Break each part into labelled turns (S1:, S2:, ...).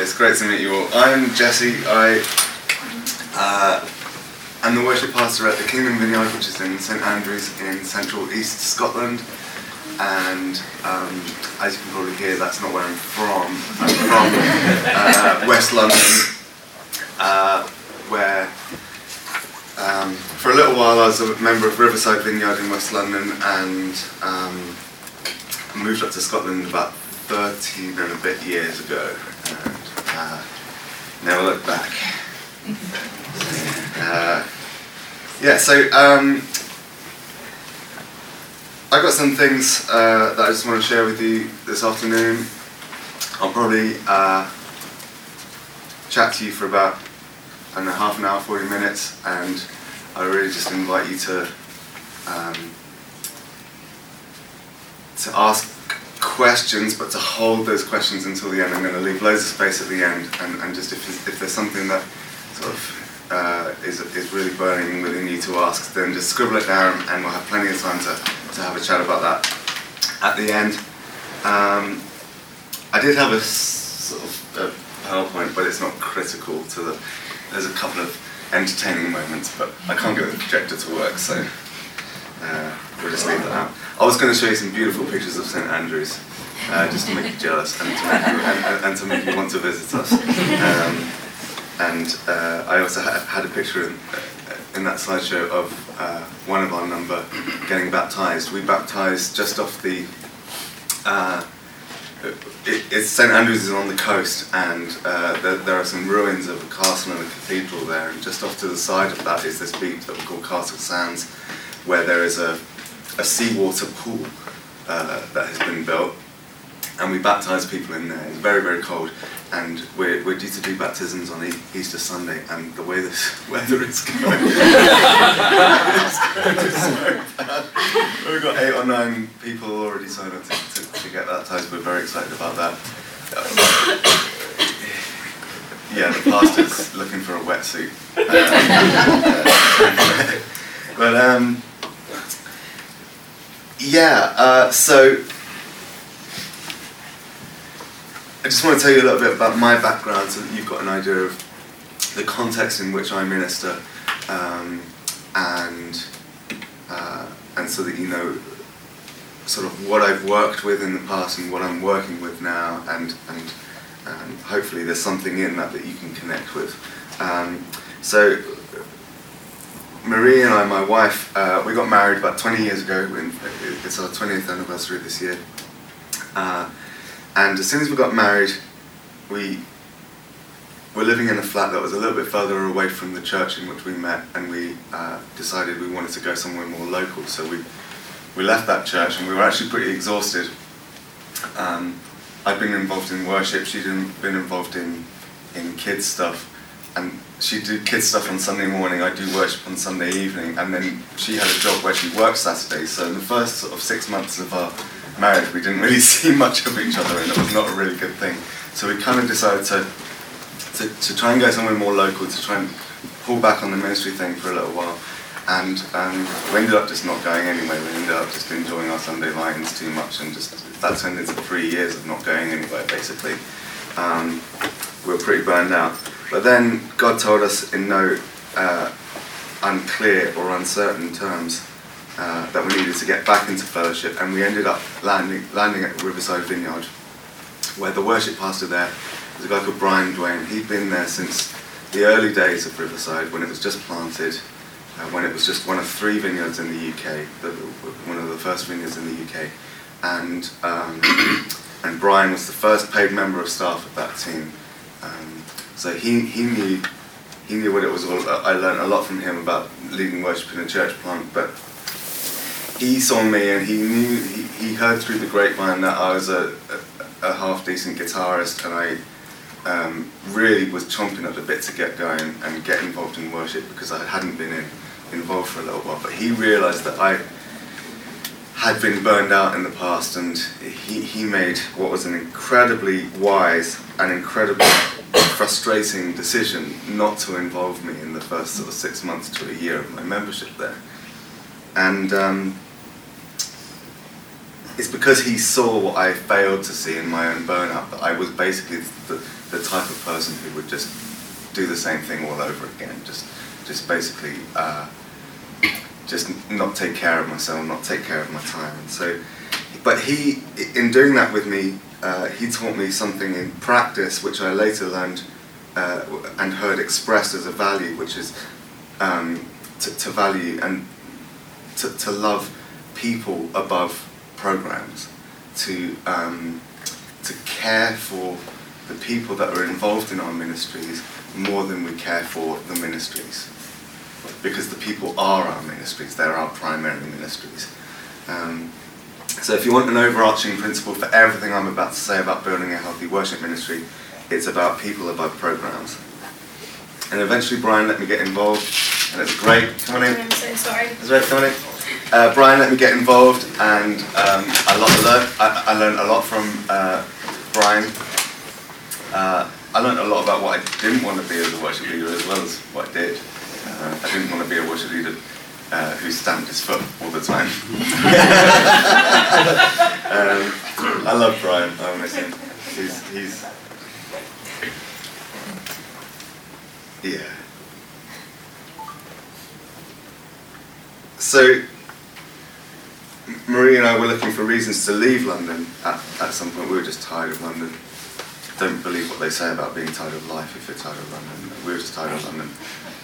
S1: It's great to meet you all. I'm Jesse. I uh, am the worship pastor at the Kingdom Vineyard, which is in St Andrews in central East Scotland. And um, as you can probably hear, that's not where I'm from. I'm from uh, West London, uh, where um, for a little while I was a member of Riverside Vineyard in West London and um, moved up to Scotland about 13 and a bit years ago never looked back. Uh, yeah, so um, I got some things uh, that I just want to share with you this afternoon. I'll probably uh, chat to you for about I don't know, half an hour, 40 minutes, and I really just invite you to um, to ask questions, but to hold those questions until the end. I'm going to leave loads of space at the end, and, and just if, if there's something that sort of uh, is, is really burning within you to ask, then just scribble it down, and we'll have plenty of time to, to have a chat about that at the end. Um, I did have a sort of a PowerPoint, but it's not critical to the. There's a couple of entertaining moments, but I can't get the projector to work, so uh, we'll just leave that out. I was going to show you some beautiful pictures of St Andrews, uh, just to make you jealous and to make you, and, and to make you want to visit us. Um, and uh, I also ha- had a picture in, in that slideshow of uh, one of our number getting baptized. We baptized just off the. Uh, it, it's St Andrews is on the coast, and uh, there, there, are some ruins of a castle and a cathedral there. And just off to the side of that is this beach that we call Castle Sands, where there is a, a seawater pool uh, that has been built, and we baptise people in there. It's very very cold, and we're, we're due to do baptisms on Easter Sunday, and the way this weather is going, so. We've got eight or nine people already signed up to, to, to get baptised. We're very excited about that. yeah, the pastor's looking for a wetsuit. Um, but um, yeah, uh, so I just want to tell you a little bit about my background so that you've got an idea of the context in which I minister um, and uh, and so that you know sort of what I've worked with in the past and what I'm working with now and and um, hopefully there's something in that that you can connect with. Um, so Marie and I, my wife, uh, we got married about 20 years ago. It's our 20th anniversary this year. Uh, and as soon as we got married, we were living in a flat that was a little bit further away from the church in which we met, and we uh, decided we wanted to go somewhere more local. So we we left that church, and we were actually pretty exhausted. Um, I'd been involved in worship; she'd been involved in in kids stuff, and she'd do kids stuff on Sunday morning. I'd do worship on Sunday evening, and then she had a job where she worked Saturdays. So in the first sort of six months of our marriage, we didn't really see much of each other, and it was not a really good thing. So we kind of decided to, to, to try and go somewhere more local, to try and pull back on the ministry thing for a little while. And um, we ended up just not going anywhere. We ended up just enjoying our Sunday lines too much, and just that turned into three years of not going anywhere, basically. Um, we were pretty burned out. But then God told us in no uh, unclear or uncertain terms uh, that we needed to get back into fellowship, and we ended up landing, landing at Riverside Vineyard, where the worship pastor there was a guy called Brian Dwayne. He'd been there since the early days of Riverside, when it was just planted, uh, when it was just one of three vineyards in the UK, the, one of the first vineyards in the UK, and um, and Brian was the first paid member of staff of that team. Um, so he, he knew he knew what it was all about. I learned a lot from him about leading worship in a church plant, but he saw me and he knew he, he heard through the grapevine that I was a, a, a half decent guitarist and I um, really was chomping at the bit to get going and get involved in worship because I hadn't been in, involved for a little while. But he realised that I had been burned out in the past and he, he made what was an incredibly wise and incredibly frustrating decision not to involve me in the first sort of six months to a year of my membership there. And um, it's because he saw what I failed to see in my own burnout that I was basically the, the type of person who would just do the same thing all over again. Just just basically uh, just not take care of myself, not take care of my time. And so, but he, in doing that with me, uh, he taught me something in practice, which I later learned uh, and heard expressed as a value, which is um, to, to, value and to, to love people above programs, to um, to care for the people that are involved in our ministries more than we care for the ministries because the people are our ministries, they're our primary ministries. Um, so if you want an overarching principle for everything I'm about to say about building a healthy worship ministry, it's about people above programs. And eventually Brian let me get involved, and it's great. Come on in.
S2: I'm so sorry.
S1: It's right, come on in. Uh, Brian let me get involved, and um, I, learned, I, I, learned a lot from uh, Brian. Uh, I learned a lot about what I didn't want to be as a worship leader as well as what I did. Uh, I didn't want to be a worship leader uh, who stamped his foot all the time. um, I love Brian. I miss him. He's, he's yeah. So Marie and I were looking for reasons to leave London at, at some point. We were just tired of London. Don't believe what they say about being tired of life if you're tired of London. We were just tired of London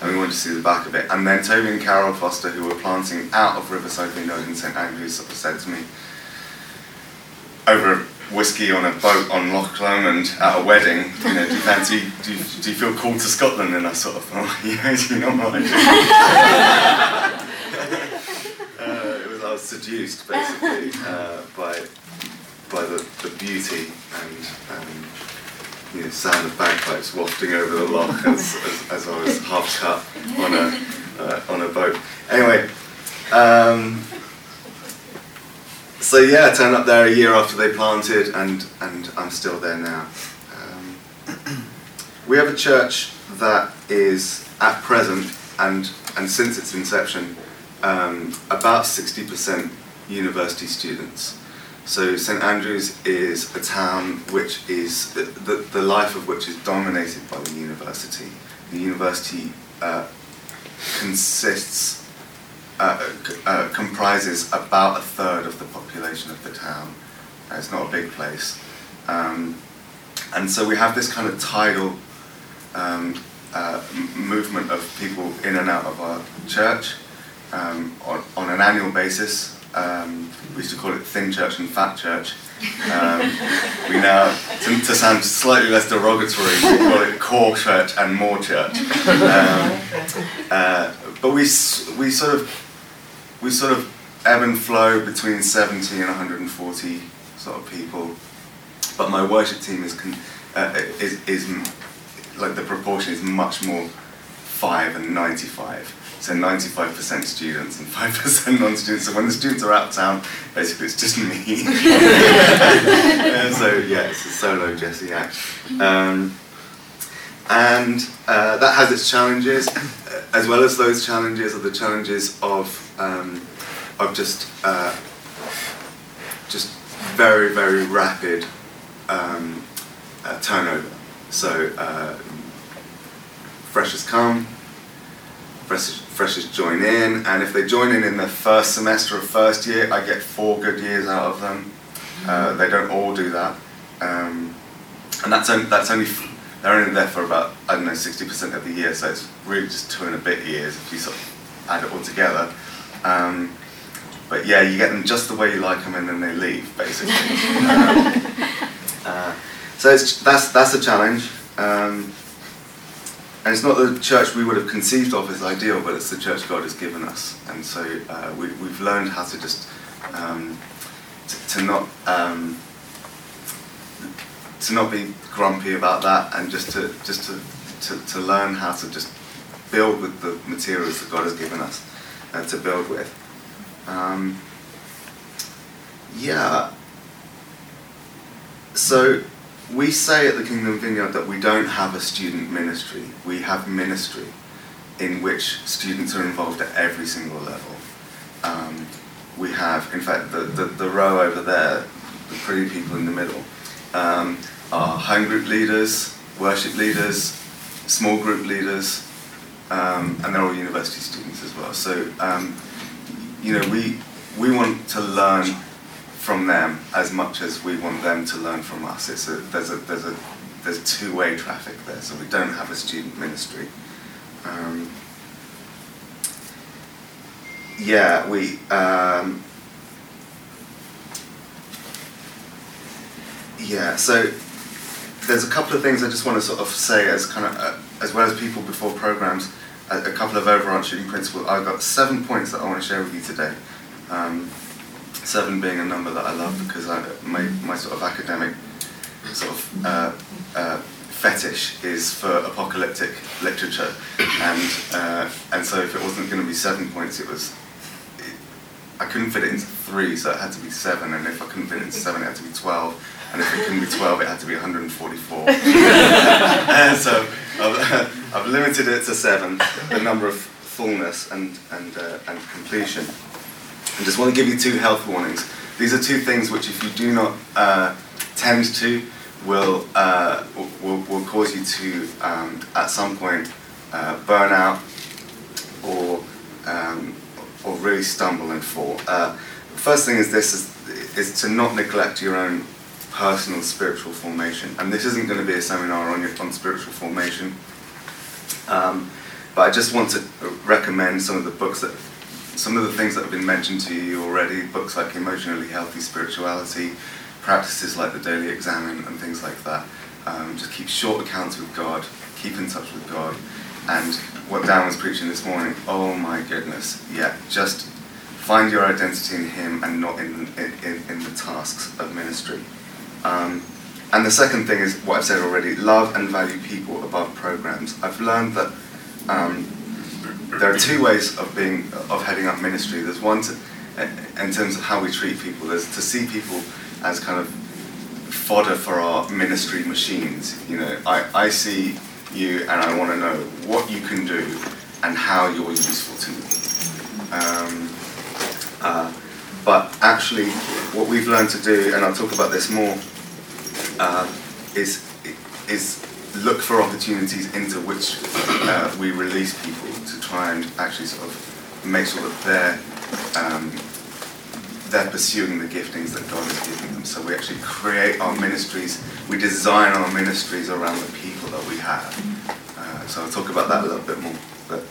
S1: and we wanted to see the back of it. And then Toby and Carol Foster, who were planting out of Riverside Vineyard in St Andrews, said to me, over whiskey on a boat on Loch Lomond at a wedding, you know, do you fancy, do you, do you feel called to Scotland? And I sort of thought, yeah, you know what? was, seduced, basically, uh, by, by the, the beauty and um, you know, sound of bagpipes wafting over the loch as, as, as I was half cut on a, uh, on a boat. Anyway, um, so yeah, I turned up there a year after they planted, and, and I'm still there now. Um, we have a church that is at present and, and since its inception um, about 60% university students. So St Andrews is a town which is the, the, the, life of which is dominated by the university. The university uh, consists uh, uh, comprises about a third of the population of the town. it's not a big place, um, and so we have this kind of tidal um, uh, movement of people in and out of our church um, on, on an annual basis um, we used to call it thin church and fat church. Um, we now, to, to, sound slightly less derogatory, we call it core church and more church. Um, uh, but we, we sort of, we sort of ebb and flow between 70 and 140 sort of people. But my worship team is, uh, is, is like the proportion is much more five and 95. So 95% students and 5% non-students. So when the students are out of town, basically it's just me. so yeah, it's a solo Jesse act. Um, and uh, that has its challenges, as well as those challenges are the challenges of um, of just uh, just very very rapid um, uh, turnover. So uh, freshers come, freshers, freshers join in, and if they join in in the first semester of first year, I get four good years out of them. Uh, they don't all do that, um, and that's only, that's only they're only there for about I don't know sixty percent of the year, so it's really just two and a bit years if you sort of add it all together. Um, but yeah, you get them just the way you like them, and then they leave basically. um, uh, so that's that's a challenge. And it's not the church we would have conceived of as ideal, but it's the church God has given us. And so uh, we, have learned how to just um, to, to, not um, to not be grumpy about that, and just to just to, to, to, learn how to just build with the materials that God has given us uh, to build with. Um, yeah. So we say at the Kingdom Vineyard that we don't have a student ministry. We have ministry in which students are involved at every single level. Um, we have, in fact, the, the, the, row over there, the pretty people in the middle, um, are home group leaders, worship leaders, small group leaders, um, and they're all university students as well. So, um, you know, we we want to learn from them as much as we want them to learn from us. It's a, there's a there's a there's two-way traffic there, so we don't have a student ministry. Um, yeah, we. Um, yeah, so there's a couple of things I just want to sort of say as kind of uh, as well as people before programs. A, a, couple of overarching principles. I've got seven points that I want to share with you today. Um, seven being a number that I love because I, my my sort of academic sort of uh, uh, fetish is for apocalyptic literature, and uh, and so if it wasn't going to be seven points, it was. I couldn't fit it into three, so it had to be seven, and if I couldn't fit it into seven, it had to be twelve, and if it couldn't be twelve, it had to be 144. and so I've, I've, limited it to seven, the number of fullness and and uh, and completion. I just want to give you two health warnings. These are two things which, if you do not uh, tend to, will, uh, will, will cause you to, um, at some point, uh, burn out or, um, or really stumble and fall. Uh, first thing is this is, is to not neglect your own personal spiritual formation. And this isn't going to be a seminar on, your, on spiritual formation. Um, but I just want to recommend some of the books that, some of the things that have been mentioned to you already, books like Emotionally Healthy Spirituality, practices like the daily examen and things like that. Um, just keep short accounts with God, keep in touch with God. And what Dan was preaching this morning, oh my goodness, yeah, just find your identity in Him and not in, in, in the tasks of ministry. Um, and the second thing is what I've said already love and value people above programs. I've learned that um, there are two ways of being of heading up ministry. There's one to, in terms of how we treat people. There's to see people as kind of fodder for our ministry machines. You know, I, I see you and I want to know what you can do and how you're useful to me. Um, uh, but actually, what we've learned to do, and I'll talk about this more, uh, is is look for opportunities into which uh, we release people to try and actually sort of make sure that they're um, they're pursuing the giftings that God has given them. So we actually create our ministries, we design our ministries around the people that we have. Uh, so I'll talk about that a little bit more. But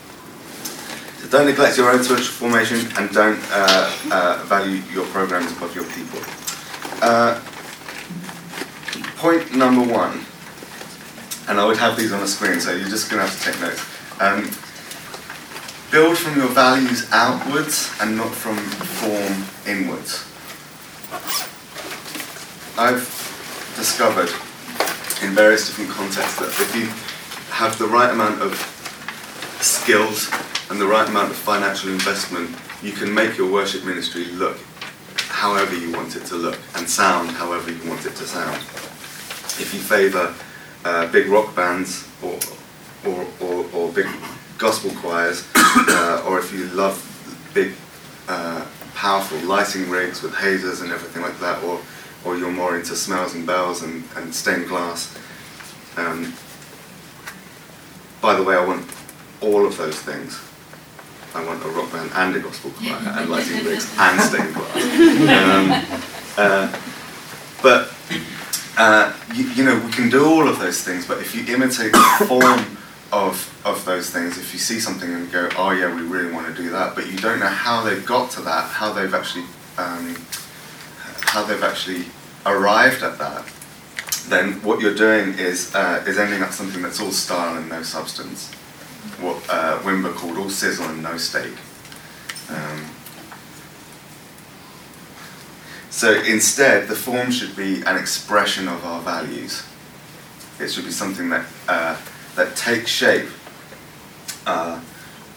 S1: so don't neglect your own spiritual formation and don't uh, uh, value your programs above your people. Uh, point number one, and I would have these on the screen, so you're just going to have to take notes. Um, build from your values outwards and not from form inwards. I've discovered in various different contexts that if you have the right amount of skills and the right amount of financial investment, you can make your worship ministry look however you want it to look and sound however you want it to sound. If you favour uh, big rock bands or, or, or, or big gospel choirs, uh, or if you love big, uh, powerful lighting rigs with hazers and everything like that, or, or you're more into smells and bells and, and stained glass. Um, by the way, I want all of those things. I want a rock band and a gospel choir and lighting rigs and stained glass. Um, uh, but uh, you, you, know, we can do all of those things, but if you imitate the form of, of those things. If you see something and go, oh yeah, we really want to do that, but you don't know how they've got to that, how they've actually, um, how they've actually arrived at that, then what you're doing is uh, is ending up something that's all style and no substance. What uh, Wimber called all sizzle and no steak. Um, so instead, the form should be an expression of our values. It should be something that uh, that take shape uh,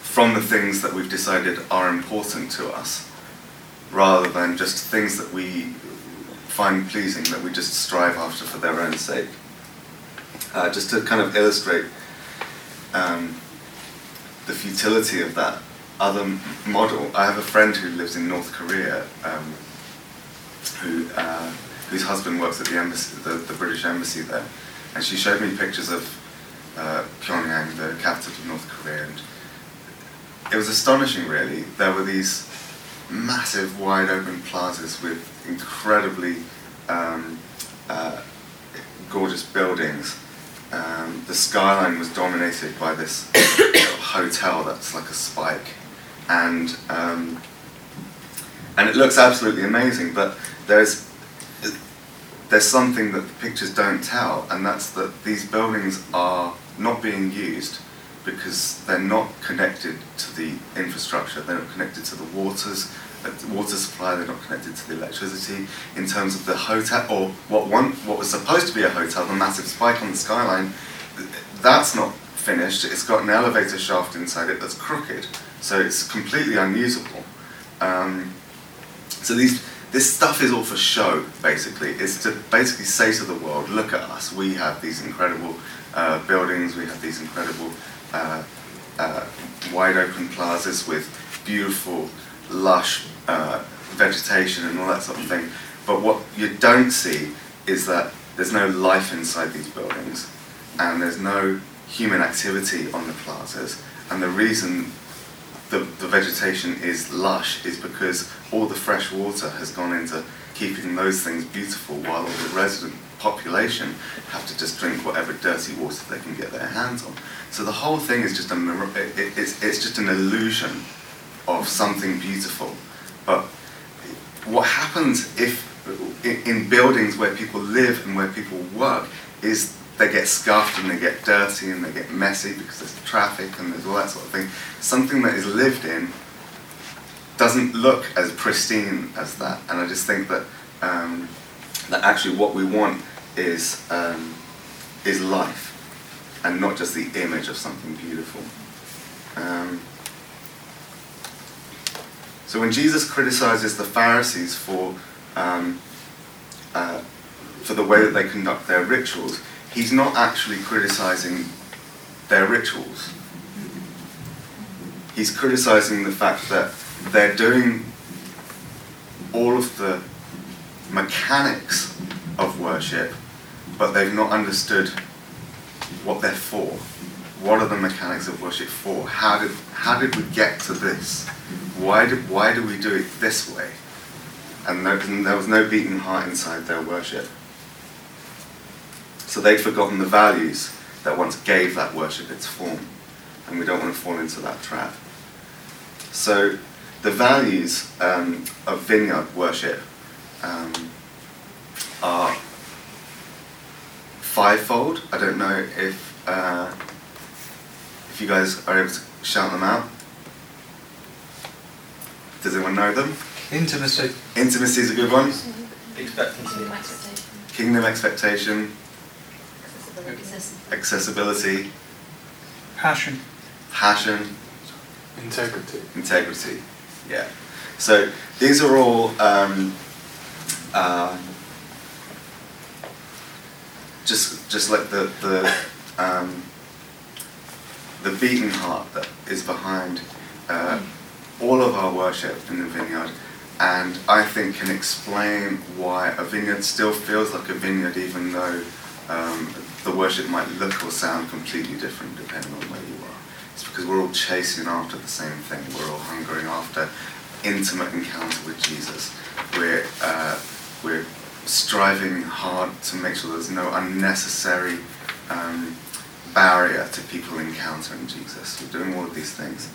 S1: from the things that we've decided are important to us, rather than just things that we find pleasing, that we just strive after for their own sake. Uh, just to kind of illustrate um, the futility of that other model, I have a friend who lives in North Korea, um, who uh, whose husband works at the embassy, the, the British embassy there, and she showed me pictures of uh, Pyongyang, the capital of North Korea, and it was astonishing. Really, there were these massive, wide open plazas with incredibly um, uh, gorgeous buildings. Um, the skyline was dominated by this hotel that's like a spike, and um, and it looks absolutely amazing. But there's there's something that the pictures don't tell, and that's that these buildings are not being used because they're not connected to the infrastructure, they're not connected to the waters, uh, the water supply, they're not connected to the electricity. In terms of the hotel, or what one, what was supposed to be a hotel, the massive spike on the skyline, that's not finished. It's got an elevator shaft inside it that's crooked, so it's completely unusable. Um, so these this stuff is all for show, basically. It's to basically say to the world, look at us, we have these incredible uh, buildings, we have these incredible uh, uh, wide open plazas with beautiful, lush uh, vegetation and all that sort of thing. But what you don't see is that there's no life inside these buildings and there's no human activity on the plazas. And the reason the, the vegetation is lush is because all the fresh water has gone into keeping those things beautiful while the resident population have to just drink whatever dirty water they can get their hands on. So the whole thing is just a it, it's, it's just an illusion of something beautiful. But what happens if in buildings where people live and where people work is they get scuffed and they get dirty and they get messy because there's traffic and there's all that sort of thing. Something that is lived in doesn't look as pristine as that. And I just think that um, that actually what we want is um, is life and not just the image of something beautiful. Um, so when Jesus criticizes the Pharisees for um, uh, for the way that they conduct their rituals, he's not actually criticizing their rituals. He's criticizing the fact that they're doing all of the mechanics of worship, but they've not understood what they're for. What are the mechanics of worship for? How did how did we get to this? Why did why do we do it this way? And there, there was no beating heart inside their worship. So they'd forgotten the values that once gave that worship its form. And we don't want to fall into that trap. So the values um, of vineyard worship um, are fivefold. I don't know if uh, if you guys are able to shout them out. Does anyone know them?
S2: Intimacy.
S1: Intimacy is a good one.
S3: Expectancy.
S1: Kingdom expectation, accessibility,
S2: Passion.
S1: passion,
S4: Integrity.
S1: integrity. Yeah. So these are all um, uh, just just like the the um, the beating heart that is behind uh, all of our worship in the vineyard, and I think can explain why a vineyard still feels like a vineyard, even though um, the worship might look or sound completely different depending on where you are. It's because we're all chasing after the same thing. We're all hungering after intimate encounter with Jesus. We're uh, we're striving hard to make sure there's no unnecessary um, barrier to people encountering Jesus. We're doing all of these things.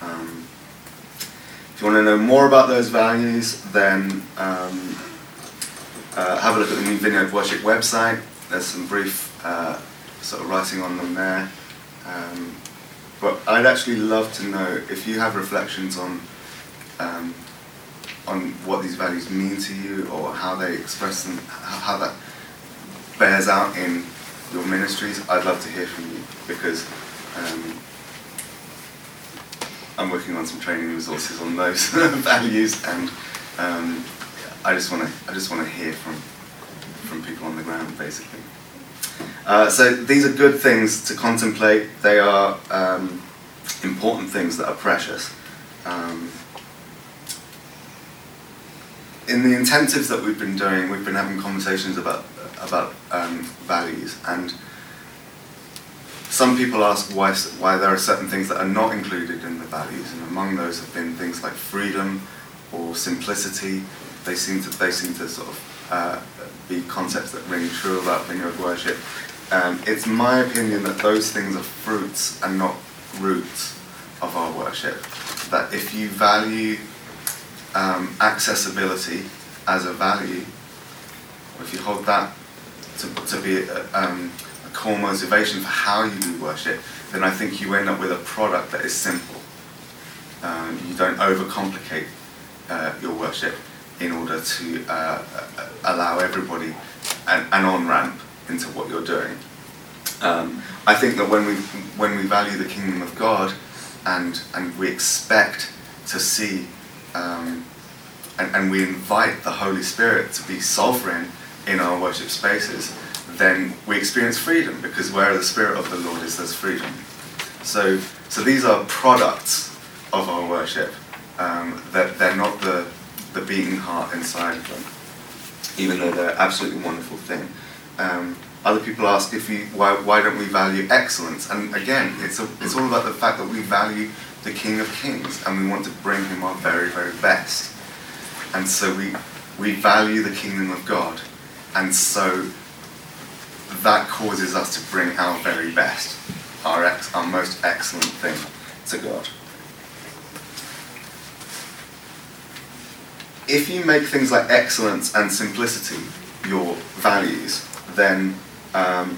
S1: Um, if you want to know more about those values, then um, uh, have a look at the New Vineyard Worship website. There's some brief uh, sort of writing on them there. Um, but I'd actually love to know if you have reflections on um, on what these values mean to you or how they express them, how that bears out in your ministries. I'd love to hear from you because um, I'm working on some training resources on those values, and um, I just want to I just want to hear from from people on the ground, basically. Uh, so these are good things to contemplate. They are um, important things that are precious. Um, in the intensives that we've been doing, we've been having conversations about about um, values, and some people ask why why there are certain things that are not included in the values, and among those have been things like freedom or simplicity. They seem to they seem to sort of uh, be concepts that ring true about vineyard worship. Um, it's my opinion that those things are fruits and not roots of our worship. That if you value um, accessibility as a value, if you hold that to, to be a, um, a core motivation for how you do worship, then I think you end up with a product that is simple. Um, you don't overcomplicate uh, your worship in order to uh, uh allow everybody an, an on ramp into what you're doing. Um, I think that when we when we value the kingdom of God, and and we expect to see, um, and, and we invite the Holy Spirit to be sovereign in our worship spaces, then we experience freedom because where the Spirit of the Lord is, there's freedom. So so these are products of our worship. Um, that they're not the the beating heart inside of them, even though they're absolutely wonderful thing. Um, other people ask if we why, why don't we value excellence? And again, it's, a, it's all about the fact that we value the King of Kings and we want to bring him our very, very best. And so we, we value the kingdom of God. And so that causes us to bring our very best, our, ex, our most excellent thing to God. If you make things like excellence and simplicity your values, then um,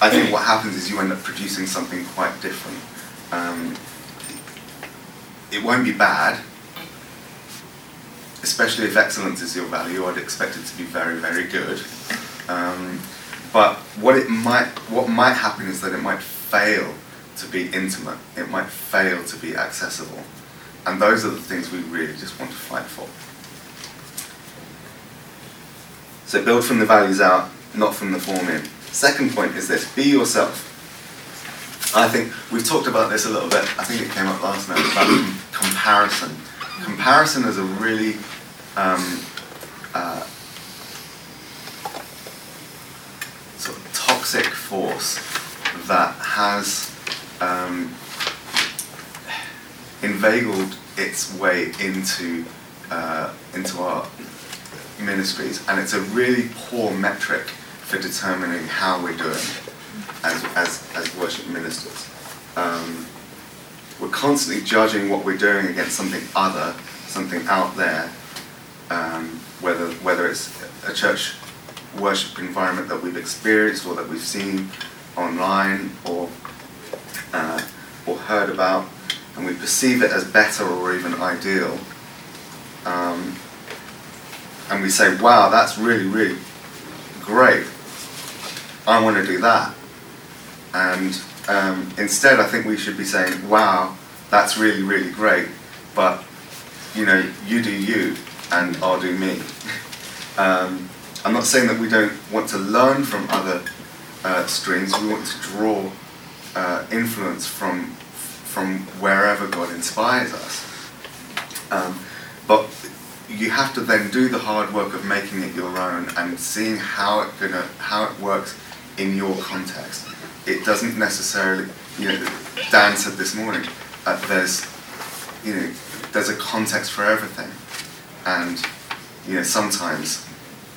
S1: I think what happens is you end up producing something quite different. Um, it won't be bad, especially if excellence is your value. I'd expect it to be very, very good. Um, but what it might, what might happen is that it might fail to be intimate. It might fail to be accessible, and those are the things we really just want to fight for. So build from the values out not from the form in. Second point is this be yourself. I think we've talked about this a little bit, I think it came up last night, about comparison. Comparison is a really um, uh, sort of toxic force that has um, inveigled its way into uh, into our ministries, and it's a really poor metric for determining how we're doing as, as, as worship ministers. Um, we're constantly judging what we're doing against something other, something out there, um, whether, whether it's a church worship environment that we've experienced or that we've seen online or, uh, or heard about, and we perceive it as better or even ideal. Um, and we say, wow, that's really, really great. I want to do that. And um, instead, I think we should be saying, wow, that's really, really great, but you know, you do you, and I'll do me. um, I'm not saying that we don't want to learn from other uh, streams. We want to draw uh, influence from from wherever God inspires us. Um, but you have to then do the hard work of making it your own and seeing how it gonna how it works in your context. It doesn't necessarily, you know, Dan said this morning, uh, there's, you know, there's a context for everything, and you know sometimes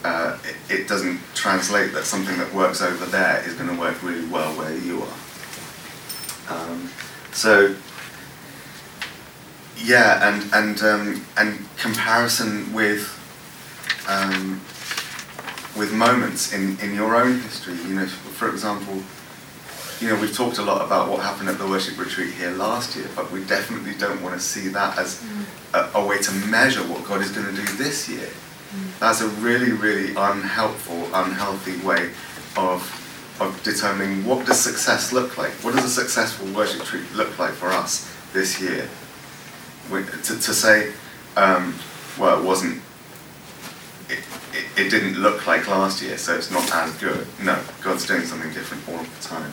S1: uh, it, it, doesn't translate that something that works over there is going to work really well where you are. Um, so yeah, and and um, and comparison with um, with moments in, in your own history. You know, for example, you know we've talked a lot about what happened at the worship retreat here last year, but we definitely don't want to see that as mm. a, a, way to measure what God is going to do this year. Mm. That's a really, really unhelpful, unhealthy way of of determining what does success look like. What does a successful worship retreat look like for us this year? To, to say, um, well, it wasn't, it, it, it, didn't look like last year, so it's not as good. No, God's doing something different all the time.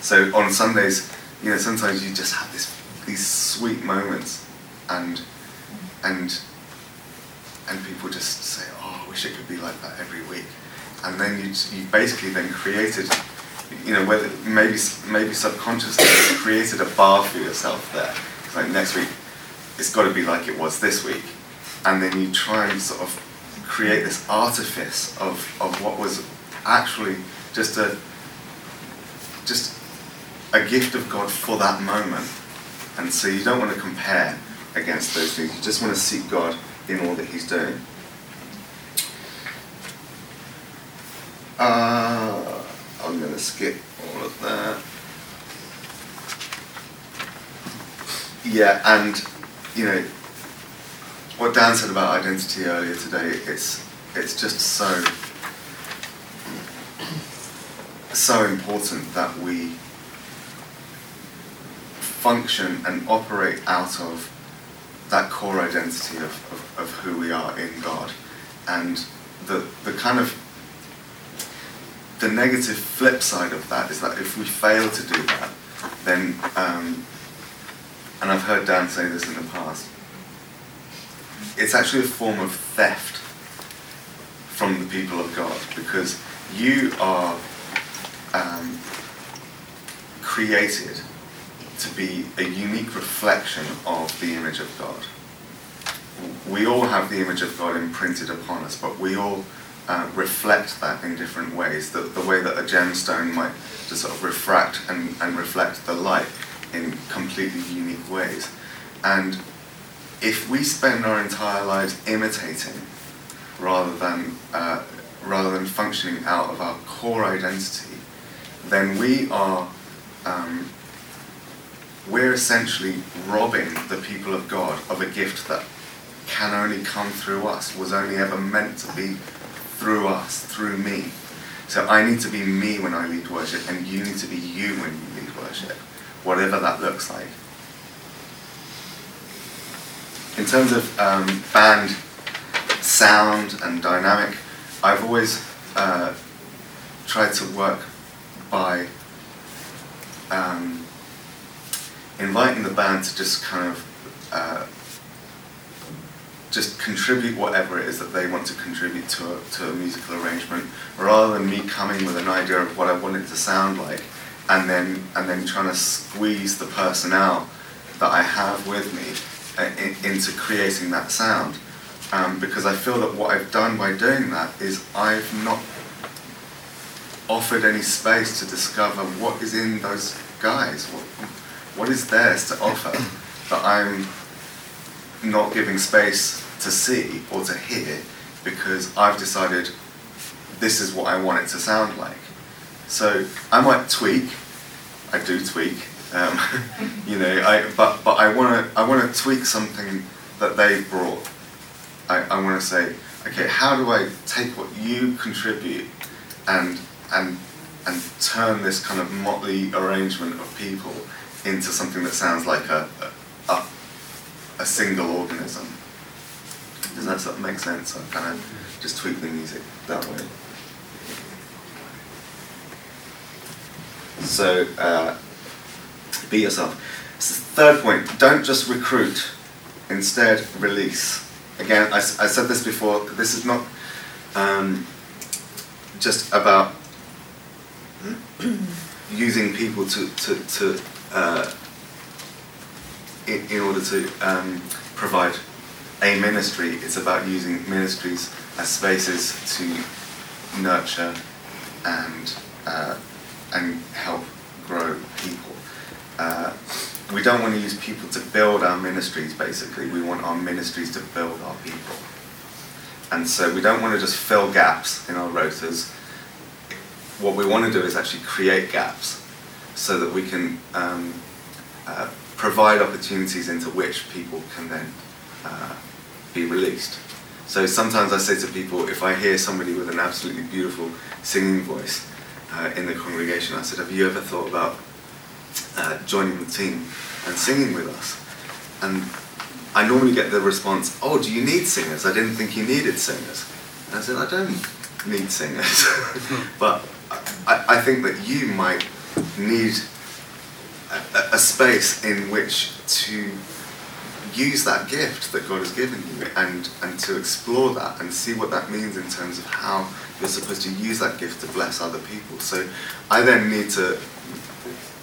S1: So on Sundays, you know, sometimes you just have this, these sweet moments, and and and people just say, "Oh, I wish it could be like that every week," and then you you basically then created, you know, whether maybe maybe subconsciously created a bar for yourself there. Like next week, it's got to be like it was this week, and then you try and sort of create this artifice of, of what was actually just a just a gift of God for that moment. And so you don't want to compare against those things. You just want to seek God in all that He's doing. Uh, I'm going to skip all of that. Yeah, and you know what Dan said about identity earlier today. It's it's just so so important that we function and operate out of that core identity of, of, of who we are in God. And the, the kind of the negative flip side of that is that if we fail to do that, then, um, and I've heard Dan say this in the past, it's actually a form of theft from the people of God because you are um, created to be a unique reflection of the image of God. We all have the image of God imprinted upon us, but we all uh, reflect that in different ways. The, the way that a gemstone might just sort of refract and, and reflect the light in completely unique ways. And if we spend our entire lives imitating rather than, uh, rather than functioning out of our core identity, then we are um, we're essentially robbing the people of God of a gift that can only come through us, was only ever meant to be through us, through me. So I need to be me when I lead worship, and you need to be you when you lead worship, whatever that looks like. In terms of um, band sound and dynamic, I've always uh, tried to work by um, inviting the band to just kind of uh, just contribute whatever it is that they want to contribute to a, to a musical arrangement, rather than me coming with an idea of what I want it to sound like, and then and then trying to squeeze the person out that I have with me uh, in, into creating that sound. Um, because I feel that what I've done by doing that is I've not offered any space to discover what is in those guys, what, what is theirs to offer that I'm not giving space to see or to hear because I've decided this is what I want it to sound like. So I might tweak, I do tweak, um, you know, I, but, but I want to I wanna tweak something that they brought. I, I want to say, okay, how do I take what you contribute and and and turn this kind of motley arrangement of people into something that sounds like a a, a single organism. Does that sort of make sense? I'm kind of just tweak the music that way. So uh, be yourself. Third point: don't just recruit, instead release. Again, I, I said this before. This is not um, just about using people to, to, to uh, in, in order to um, provide a ministry, it's about using ministries as spaces to nurture and uh, and help grow people. Uh, we don't want to use people to build our ministries. Basically, we want our ministries to build our people. And so we don't want to just fill gaps in our rotas what we want to do is actually create gaps so that we can um, uh, provide opportunities into which people can then uh, be released. So sometimes I say to people, if I hear somebody with an absolutely beautiful singing voice uh, in the congregation, I said, Have you ever thought about uh, joining the team and singing with us? And I normally get the response, Oh, do you need singers? I didn't think you needed singers. And I said, I don't need singers. but I, I think that you might need a, a space in which to use that gift that God has given you and, and to explore that and see what that means in terms of how you're supposed to use that gift to bless other people. So I then need to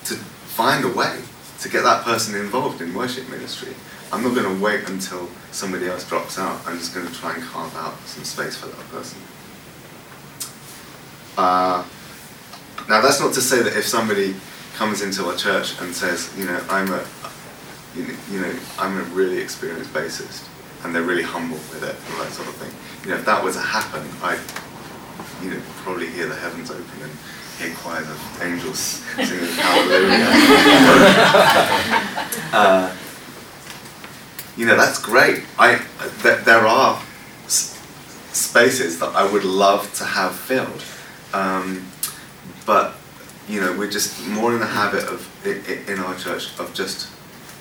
S1: to find a way to get that person involved in worship ministry. I'm not going to wait until somebody else drops out. I'm just going to try and carve out some space for that person. Uh, now that's not to say that if somebody comes into our church and says, you know, I'm a, you know, I'm a really experienced bassist, and they're really humble with it, and that sort of thing. You know, if that were to happen, I, you know, probably hear the heavens open and hear choirs of angels singing hallelujah. uh, you know, that's great. I th- there are s- spaces that I would love to have filled, um, but you know, we're just more in the habit of in our church of just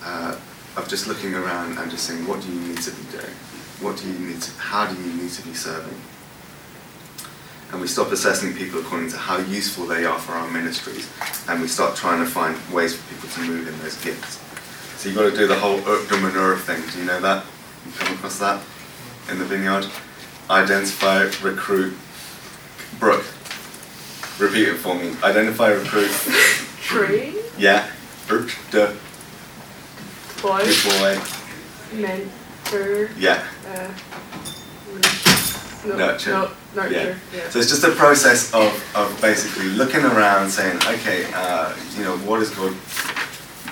S1: uh, of just looking around and just saying, what do you need to be doing? What do you need to? How do you need to be serving? And we stop assessing people according to how useful they are for our ministries, and we start trying to find ways for people to move in those gifts. So you've got to do the whole manure thing. Do you know that? You come across that in the vineyard? Identify, recruit, Brooke. Repeat it for me. Identify, recruit.
S5: Tree.
S1: Yeah. De,
S5: boy,
S1: good boy.
S5: mentor,
S1: Yeah.
S5: uh, no,
S1: Nurture.
S5: No, nurture. Yeah.
S1: So it's just a process of, of basically looking around saying, okay, uh, you know, what has God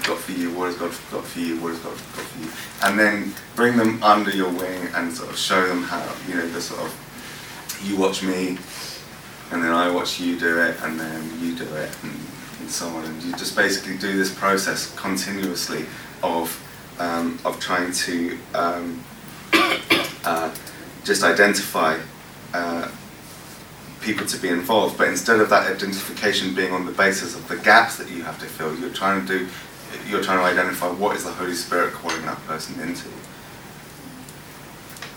S1: got for you? What has God got for you? What has God got for you? And then bring them under your wing and sort of show them how, you know, the sort of, you watch me, and then I watch you do it, and then you do it, and, and so on. And you just basically do this process continuously of, um, of trying to um, uh, just identify uh, people to be involved, but instead of that identification being on the basis of the gaps that you have to fill, you're trying to do, you're trying to identify what is the Holy Spirit calling that person into.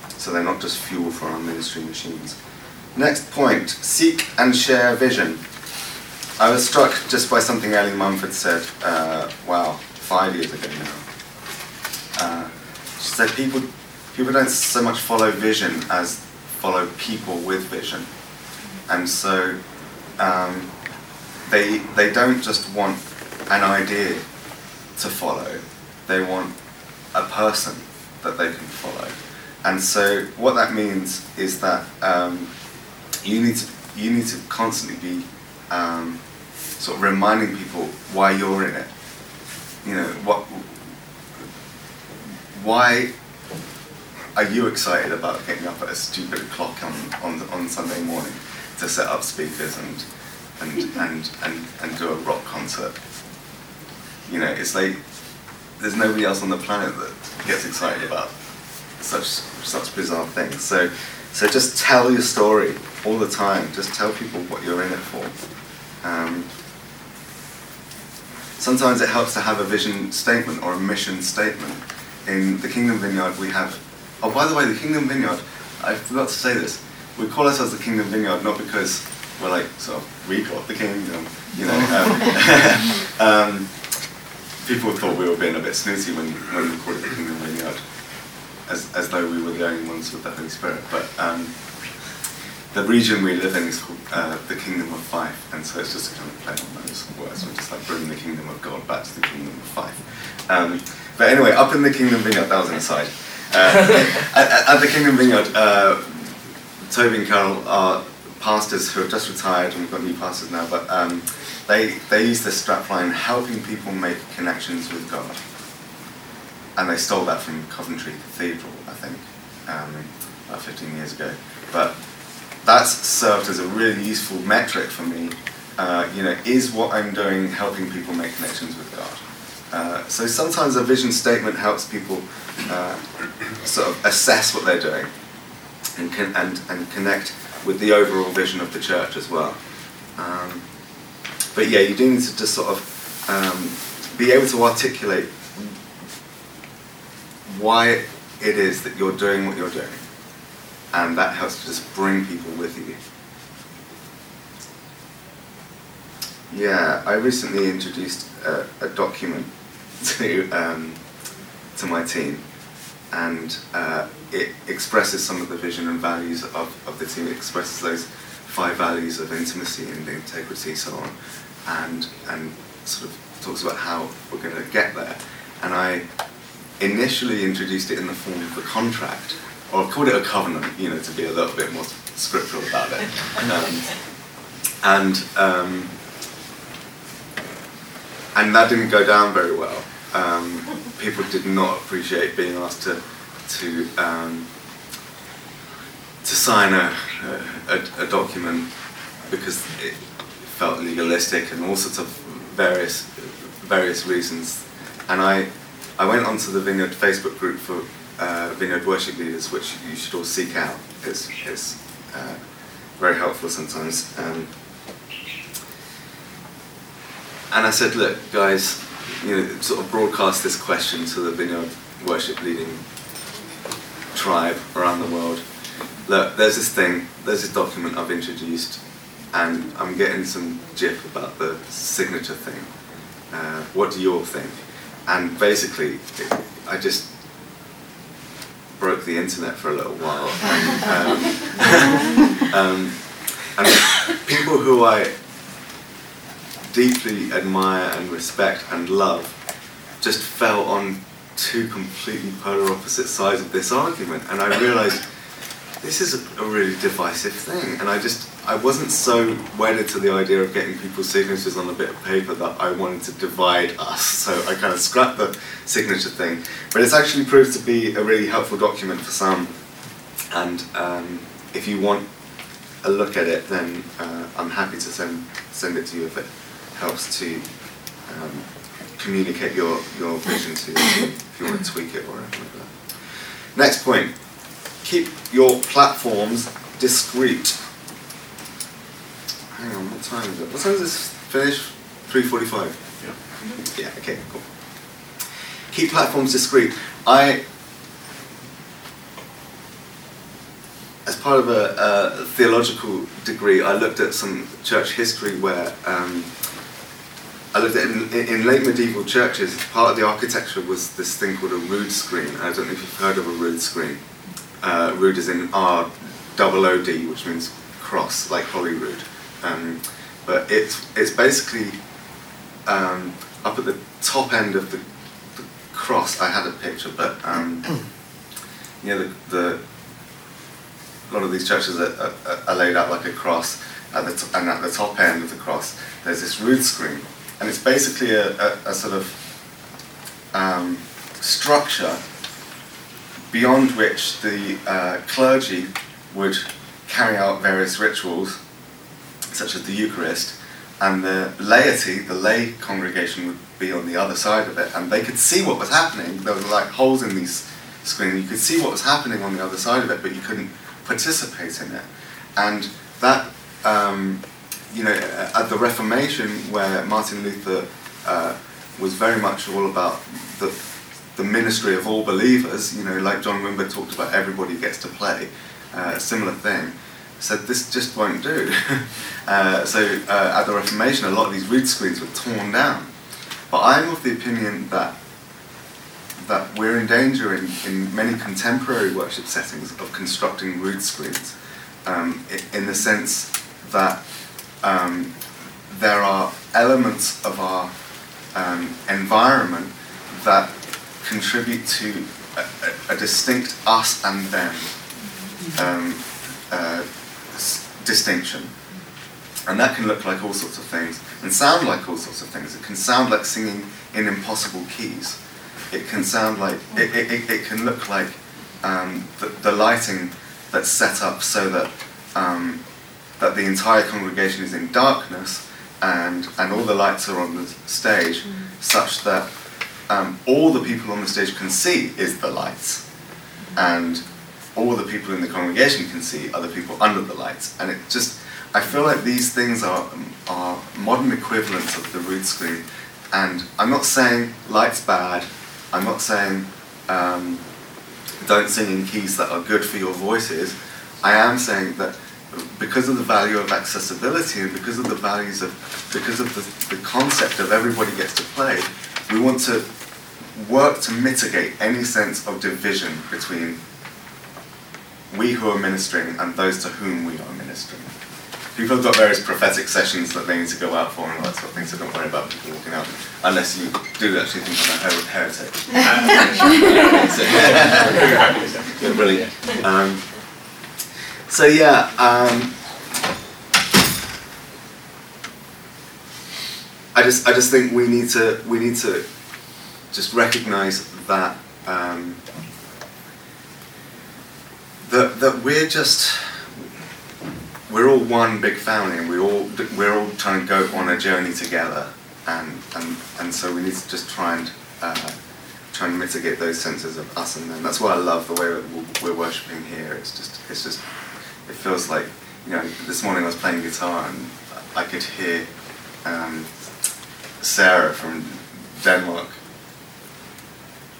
S1: So they're not just fuel for our ministry machines. Next point: seek and share vision. I was struck just by something Ellie Mumford said. Uh, wow, five years ago now. Uh, she said people people don't so much follow vision as follow people with vision, and so um, they they don't just want an idea to follow; they want a person that they can follow. And so what that means is that um, you need to you need to constantly be um, sort of reminding people why you're in it. You know what why are you excited about getting up at a stupid clock on, on, on Sunday morning to set up speakers and, and, and, and, and do a rock concert? You know, it's like there's nobody else on the planet that gets excited about such such bizarre things. So, so just tell your story all the time. Just tell people what you're in it for. Um, sometimes it helps to have a vision statement or a mission statement. In the Kingdom Vineyard, we have. Oh, by the way, the Kingdom Vineyard. I forgot to say this. We call ourselves the Kingdom Vineyard not because we're like sort of we got the kingdom, you know. Um, um, people thought we were being a bit snooty when when we called it the Kingdom Vineyard, as as though we were the only ones with the Holy Spirit. But um, the region we live in is called uh, the Kingdom of Fife, and so it's just a kind of play on those words. We're just like bringing the Kingdom of God back to the Kingdom of Fife. Um, but anyway, up in the Kingdom Vineyard, that was an aside. Uh, at, at the Kingdom Vineyard, uh, Toby and Carol are pastors who have just retired, and we've got new pastors now, but um, they, they use this strapline, helping people make connections with God. And they stole that from Coventry Cathedral, I think, um, about 15 years ago. But that's served as a really useful metric for me. Uh, you know, is what I'm doing helping people make connections with God? Uh, so sometimes a vision statement helps people uh, sort of assess what they're doing and, con- and, and connect with the overall vision of the church as well. Um, but yeah, you do need to just sort of um, be able to articulate why it is that you're doing what you're doing. And that helps to just bring people with you. Yeah, I recently introduced a, a document to um, to my team, and uh, it expresses some of the vision and values of, of the team. It expresses those five values of intimacy and integrity, so on, and and sort of talks about how we're going to get there. And I initially introduced it in the form of a contract, or I've called it a covenant, you know, to be a little bit more scriptural about it. Um, and um, and that didn't go down very well. Um, people did not appreciate being asked to to um, to sign a, a, a document because it felt legalistic and all sorts of various various reasons. And I I went onto the Vineyard Facebook group for uh, Vineyard worship leaders, which you should all seek out. It's, it's uh, very helpful sometimes. Um, and I said, look, guys, you know, sort of broadcast this question to the Vineyard worship leading tribe around the world. Look, there's this thing, there's this document I've introduced, and I'm getting some jip about the signature thing. Uh, what do you all think? And basically, it, I just broke the internet for a little while. And, um, um, and people who I deeply admire and respect and love just fell on two completely polar opposite sides of this argument. And I realized this is a, a, really divisive thing. And I just, I wasn't so wedded to the idea of getting people's signatures on a bit of paper that I wanted to divide us. So I kind of scrapped the signature thing. But it's actually proved to be a really helpful document for some. And um, if you want a look at it, then uh, I'm happy to send, send it to you if it helps to um, communicate your, your vision to you if you want to tweak it or anything like that. Next point keep your platforms discreet. Hang on, what time is it? What time does this finish? 3.45? Yeah. Yeah, okay, cool. Keep platforms discreet. I, as part of a, a theological degree, I looked at some church history where um, I looked at in, in, late medieval churches, part of the architecture was this thing called a rood screen. I don't know if you've heard of a rood screen. Uh, rood is in R double O D, which means cross, like Holyrood. Um, but it's it's basically um, up at the top end of the, the, cross. I had a picture, but um, you know the, the a lot of these churches are, are, are laid out like a cross, at the t- and at the top end of the cross, there's this rood screen, and it's basically a, a, a sort of um, structure beyond which the uh, clergy would carry out various rituals, such as the Eucharist, and the laity, the lay congregation, would be on the other side of it, and they could see what was happening. There were like holes in these screens. You could see what was happening on the other side of it, but you couldn't participate in it. And that, um, you know, at the Reformation, where Martin Luther uh, was very much all about the the ministry of all believers, you know, like John Wimber talked about, everybody gets to play, uh, similar thing, said this just won't do. uh, so uh, at the Reformation, a lot of these rood screens were torn down. But I'm of the opinion that that we're in danger in, in many contemporary worship settings of constructing rood screens, um, in the sense that um, there are elements of our um, environment that contribute to a, a, a distinct us and them um, uh, s- distinction. And that can look like all sorts of things and sound like all sorts of things. It can sound like singing in impossible keys. It can sound like, it, it, it can look like um, the, the lighting that's set up so that, um, that the entire congregation is in darkness and, and all the lights are on the stage such that um, all the people on the stage can see is the lights, and all the people in the congregation can see are the people under the lights. And it just, I feel like these things are, are modern equivalents of the rood screen. And I'm not saying lights bad, I'm not saying um, don't sing in keys that are good for your voices. I am saying that because of the value of accessibility and because of the values of, because of the, the concept of everybody gets to play, we want to work to mitigate any sense of division between we who are ministering and those to whom we are ministering. People have got various prophetic sessions that they need to go out for and all that sort of thing, so don't worry about people walking out, unless you do actually think I'm a her- heretic. So- Brilliant. Um, so yeah, um, I just I just think we need to we need to just recognise that um, that that we're just we're all one big family and we all we're all trying to go on a journey together and and, and so we need to just try and uh, try and mitigate those senses of us and them. That's why I love the way that we're worshiping here. It's just it's just it feels like you know this morning I was playing guitar and I could hear um, Sarah from Denmark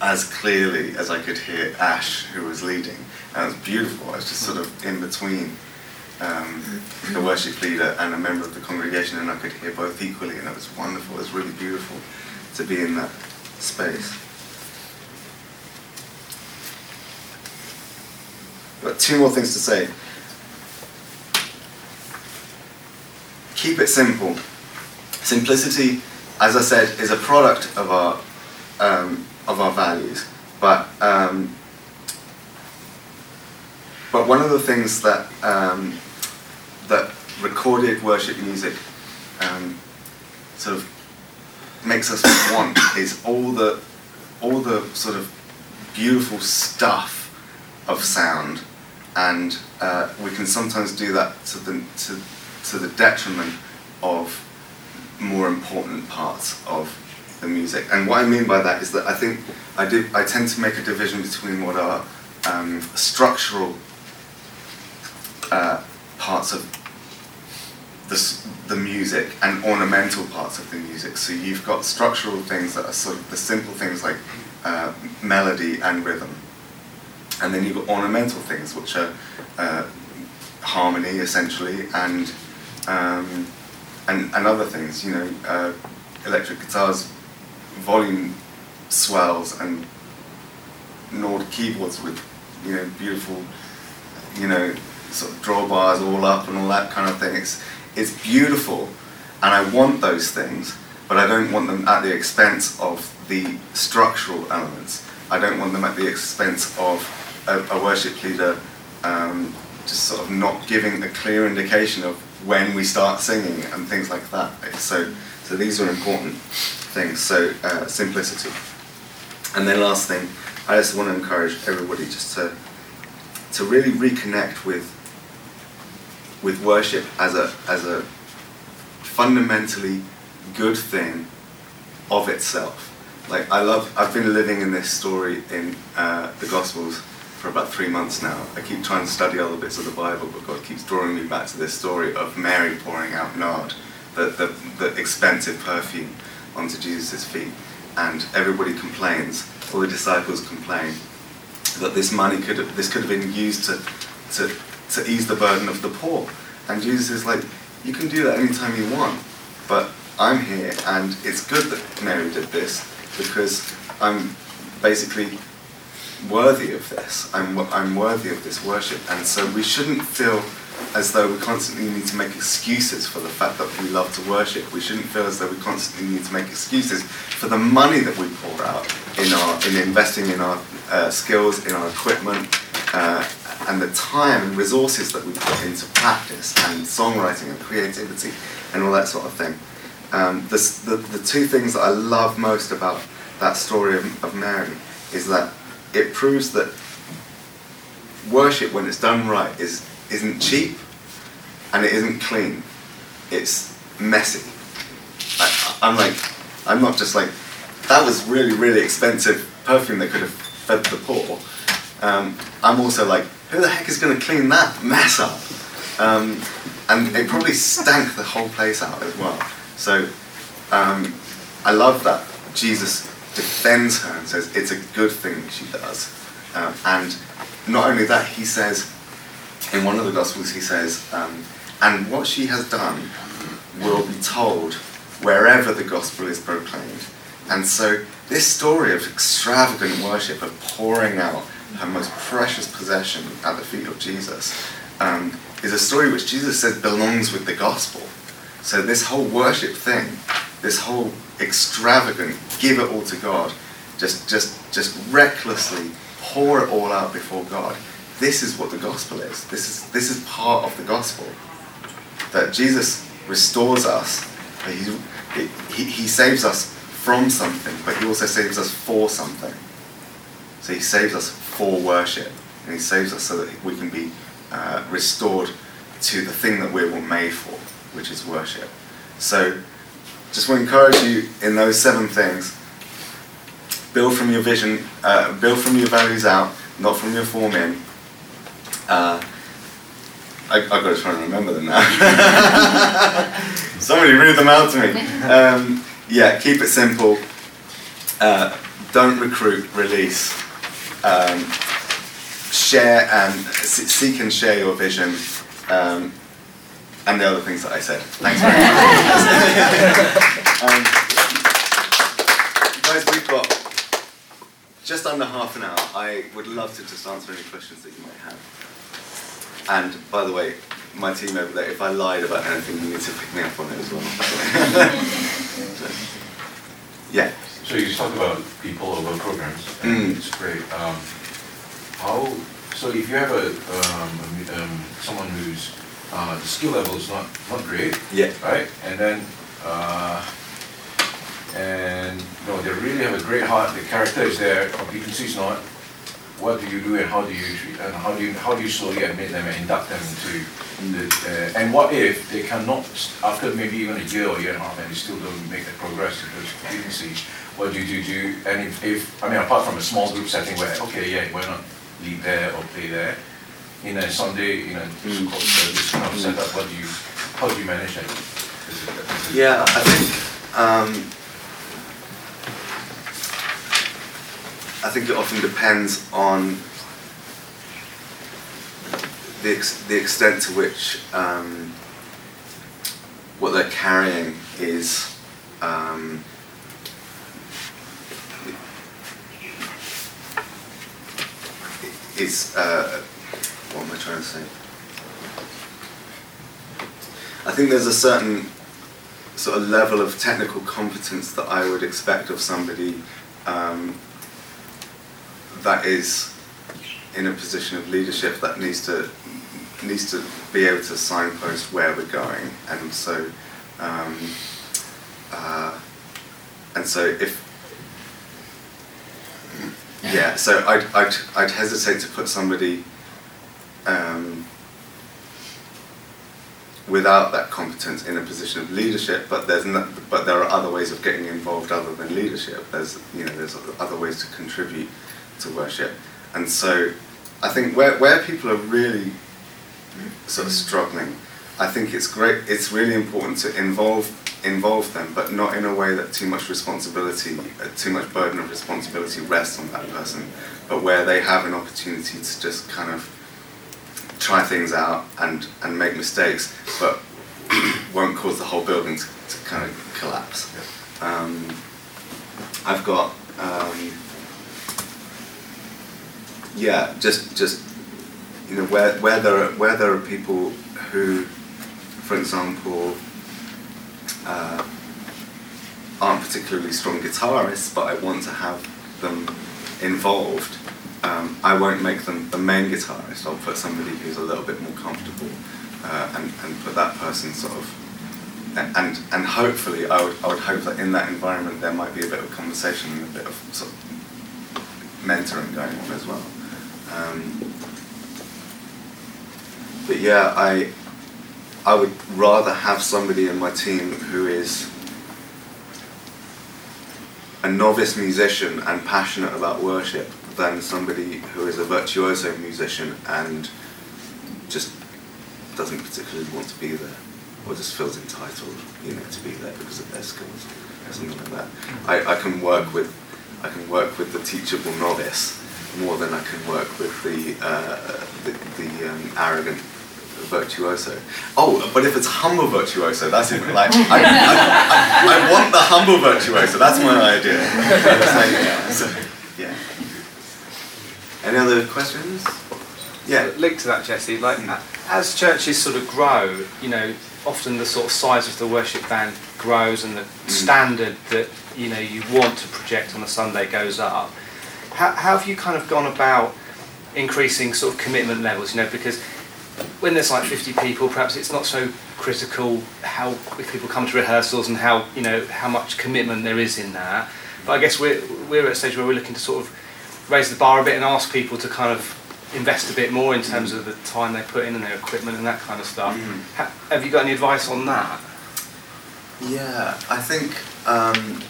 S1: as clearly as I could hear Ash, who was leading. And it was beautiful. I was just sort of in between um, the worship leader and a member of the congregation, and I could hear both equally, and it was wonderful. It was really beautiful to be in that space. But two more things to say. Keep it simple. Simplicity, as I said, is a product of our um, of our values. But um, but one of the things that um, that recorded worship music um, sort of makes us want is all the all the sort of beautiful stuff of sound, and uh, we can sometimes do that to the to, to the detriment of more important parts of the music. And what I mean by that is that I think I do I tend to make a division between what are um, structural uh, parts of the, the music and ornamental parts of the music. So you've got structural things that are sort of the simple things like uh, melody and rhythm. And then you've got ornamental things which are uh, harmony essentially and, um, and and other things. You know, uh, electric guitars, volume swells and Nord keyboards with you know beautiful you know sort of drawbars all up and all that kind of thing. It's it's beautiful, and I want those things, but I don't want them at the expense of the structural elements. I don't want them at the expense of a, a worship leader um, just sort of not giving a clear indication of when we start singing and things like that. So so these are important things. So uh, simplicity, and then last thing, I just want to encourage everybody just to to really reconnect with with worship as a as a fundamentally good thing of itself. Like I love, I've been living in this story in uh, the Gospels for about three months now. I keep trying to study other bits of the Bible, but God keeps drawing me back to this story of Mary pouring out nard, the the, the expensive perfume, onto Jesus' feet, and everybody complains. All the disciples complain that this money could have, this could have been used to, to, to ease the burden of the poor. And Jesus is like, you can do that anytime you want, but I'm here and it's good that Mary did this because I'm basically worthy of this. I'm, I'm worthy of this worship. And so we shouldn't feel as though we constantly need to make excuses for the fact that we love to worship. We shouldn't feel as though we constantly need to make excuses for the money that we pour out in our in investing in our uh, skills, in our equipment, uh, and the time and resources that we put into practice and songwriting and creativity and all that sort of thing. Um, the, the, the two things that I love most about that story of, of Mary is that it proves that worship, when it's done right, is isn't cheap and it isn't clean. It's messy. I, I'm like, I'm not just like, that was really, really expensive perfume that could have fed the poor. Um, I'm also like, who the heck is going to clean that mess up? Um, and it probably stank the whole place out as well. So um, I love that Jesus defends her and says it's a good thing she does. Um, and not only that, he says, in one of the Gospels, he says, um, and what she has done will be told wherever the gospel is proclaimed. And so this story of extravagant worship, of pouring out her most precious possession at the feet of Jesus, um, is a story which Jesus says belongs with the gospel. So this whole worship thing, this whole extravagant, give it all to God, just just just recklessly pour it all out before God. This is what the gospel is. This is this is part of the gospel. That Jesus restores us. He, he, he saves us from something, but he also saves us for something. So he saves us for worship, and he saves us so that we can be uh, restored to the thing that we were made for, which is worship. So just want to encourage you in those seven things. Build from your vision, uh, build from your values out, not from your form in. Uh, I, I've got to try and remember them now. Somebody read them out to me. Um, yeah, keep it simple. Uh, don't recruit, release. Um, share and seek and share your vision. Um, and the other things that I said. Thanks very much. um, guys, we've got just under half an hour. I would love to just answer any questions that you might have. And by the way, my team over there, if I lied about anything, you need to pick me up on it as well. So, yeah.
S6: So you talk about people over programs,
S1: Mm.
S6: and it's great. Um, how, so if you have a, um, um, someone whose, uh, the skill level is not, not great,
S1: Yeah.
S6: right? And then, uh, and, know, they really have a great heart, the character is there, competency is not, what do you do and how do you, treat- and how do you, how do you slowly admit them and induct them into the, uh, and what if they cannot, after maybe even a year or year and a half, and they still don't make the progress in terms of competency, what do you do, do, and if, if, I mean, apart from a small group setting where, okay, yeah, why not lead there or play there, in a Sunday, you know,
S1: Mm.
S6: service kind of setup, what do you, how do you manage it- it-
S1: Yeah, I think um, I think it often depends on the ex- the extent to which um, what they're carrying is um, is uh, what am I trying to say? I think there's a certain sort of level of technical competence that I would expect of somebody um, that is in a position of leadership that needs to needs to be able to signpost where we're going, and so um, uh, and so if yeah, so I'd I'd, I'd hesitate to put somebody. Um, without that competence in a position of leadership, but there's no, but there are other ways of getting involved other than leadership. There's you know there's other ways to contribute to worship, and so I think where where people are really sort of struggling, I think it's great. It's really important to involve involve them, but not in a way that too much responsibility, uh, too much burden of responsibility rests on that person, but where they have an opportunity to just kind of try things out and, and make mistakes, but won't cause the whole building to, to kind of collapse. Um, I've got, um, yeah, just just you know where where there are, where there are people who, for example, uh, aren't particularly strong guitarists, but I want to have them involved um, I won't make them the main guitarist. I'll put somebody who's a little bit more comfortable, uh, and and put that person sort of, and and, hopefully I would I would hope that in that environment there might be a bit of conversation and a bit of sort of mentoring going on as well. Um, but yeah, I I would rather have somebody in my team who is a novice musician and passionate about worship than somebody who is a virtuoso musician and just doesn't particularly want to be there or just feels entitled, you know, to be there because of their skills or something like that. I, I can work with I can work with the teachable novice more than I can work with the uh, the, the um, arrogant virtuoso. Oh, but if it's humble virtuoso, that's even like I, I, I, I want the humble virtuoso. That's my idea. So, yeah. Any other questions? Yeah.
S7: Linked to that, Jesse, like a- as churches sort of grow, you know, often the sort of size of the worship band grows and the hmm. standard that you know you want to project on a Sunday goes up. How, how have you kind of gone about increasing sort of commitment levels? You know, because when there's like 50 people, perhaps it's not so critical how if people come to rehearsals and how you know how much commitment there is in that. But I guess we're we're at a stage where we're looking to sort of raise the bar a bit and ask people to kind of invest a bit more in terms of the time they put in and their equipment and that kind of stuff.
S1: Mhm.
S7: Ha- have you got any advice on that?
S1: Yeah, I think um,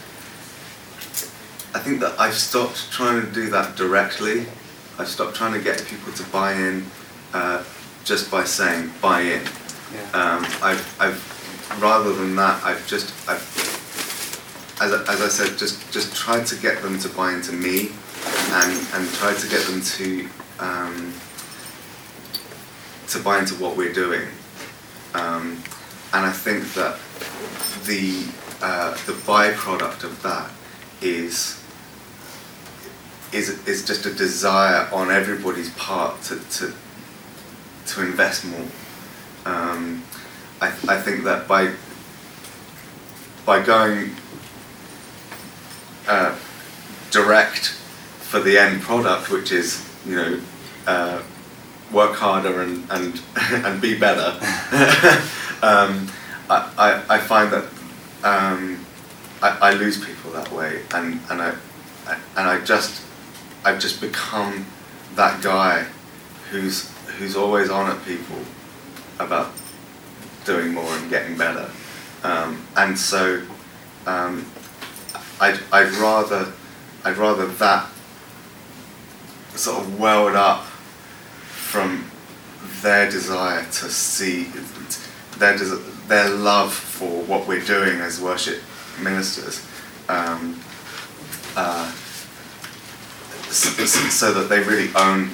S1: I think that I've stopped trying to do that directly. I've stopped trying to get people to buy in uh, just by saying buy in. Um, I've, I've rather than that, I've just I've as I, as I said, just just tried to get them to buy into me, and and tried to get them to um, to buy into what we're doing. Um, and I think that the uh, the byproduct of that is is is just a desire on everybody's part to to, to invest more. Um, I I think that by by going uh, direct for the end product, which is you know uh, work harder and and and be better. um, I, I, I find that um, I, I lose people that way, and and I and I just I've just become that guy who's who's always on at people about doing more and getting better, um, and so um, I'd I'd rather I'd rather that sort of welled up from their desire to see their des- their love for what we're doing as worship ministers, um, uh, s- s- so that they really own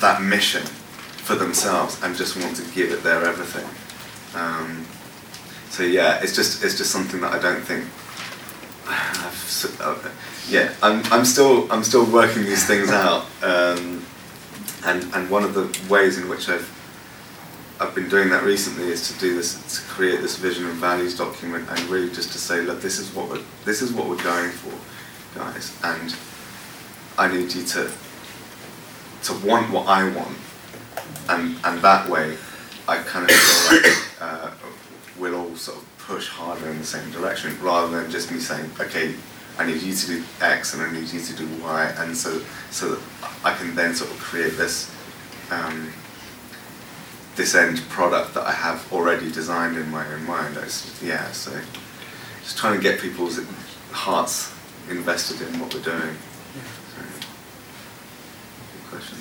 S1: that mission for themselves and just want to give it their everything. Um, so yeah, it's just it's just something that I don't think. I've, s- uh, yeah, I'm, I'm still I'm still working these things out, um, and and one of the ways in which I've I've been doing that recently is to do this to create this vision and values document and really just to say look this is what we're this is what we're going for, guys, and I need you to to want what I want, and and that way I kind of feel like uh, we'll all sort of push harder in the same direction rather than just me saying, okay, I need you to do X and I need you to do Y, and so so that I can then sort of create this um, this end product that I have already designed in my own mind. It's, yeah, so just trying to get people's hearts invested in what we're doing. So, good question.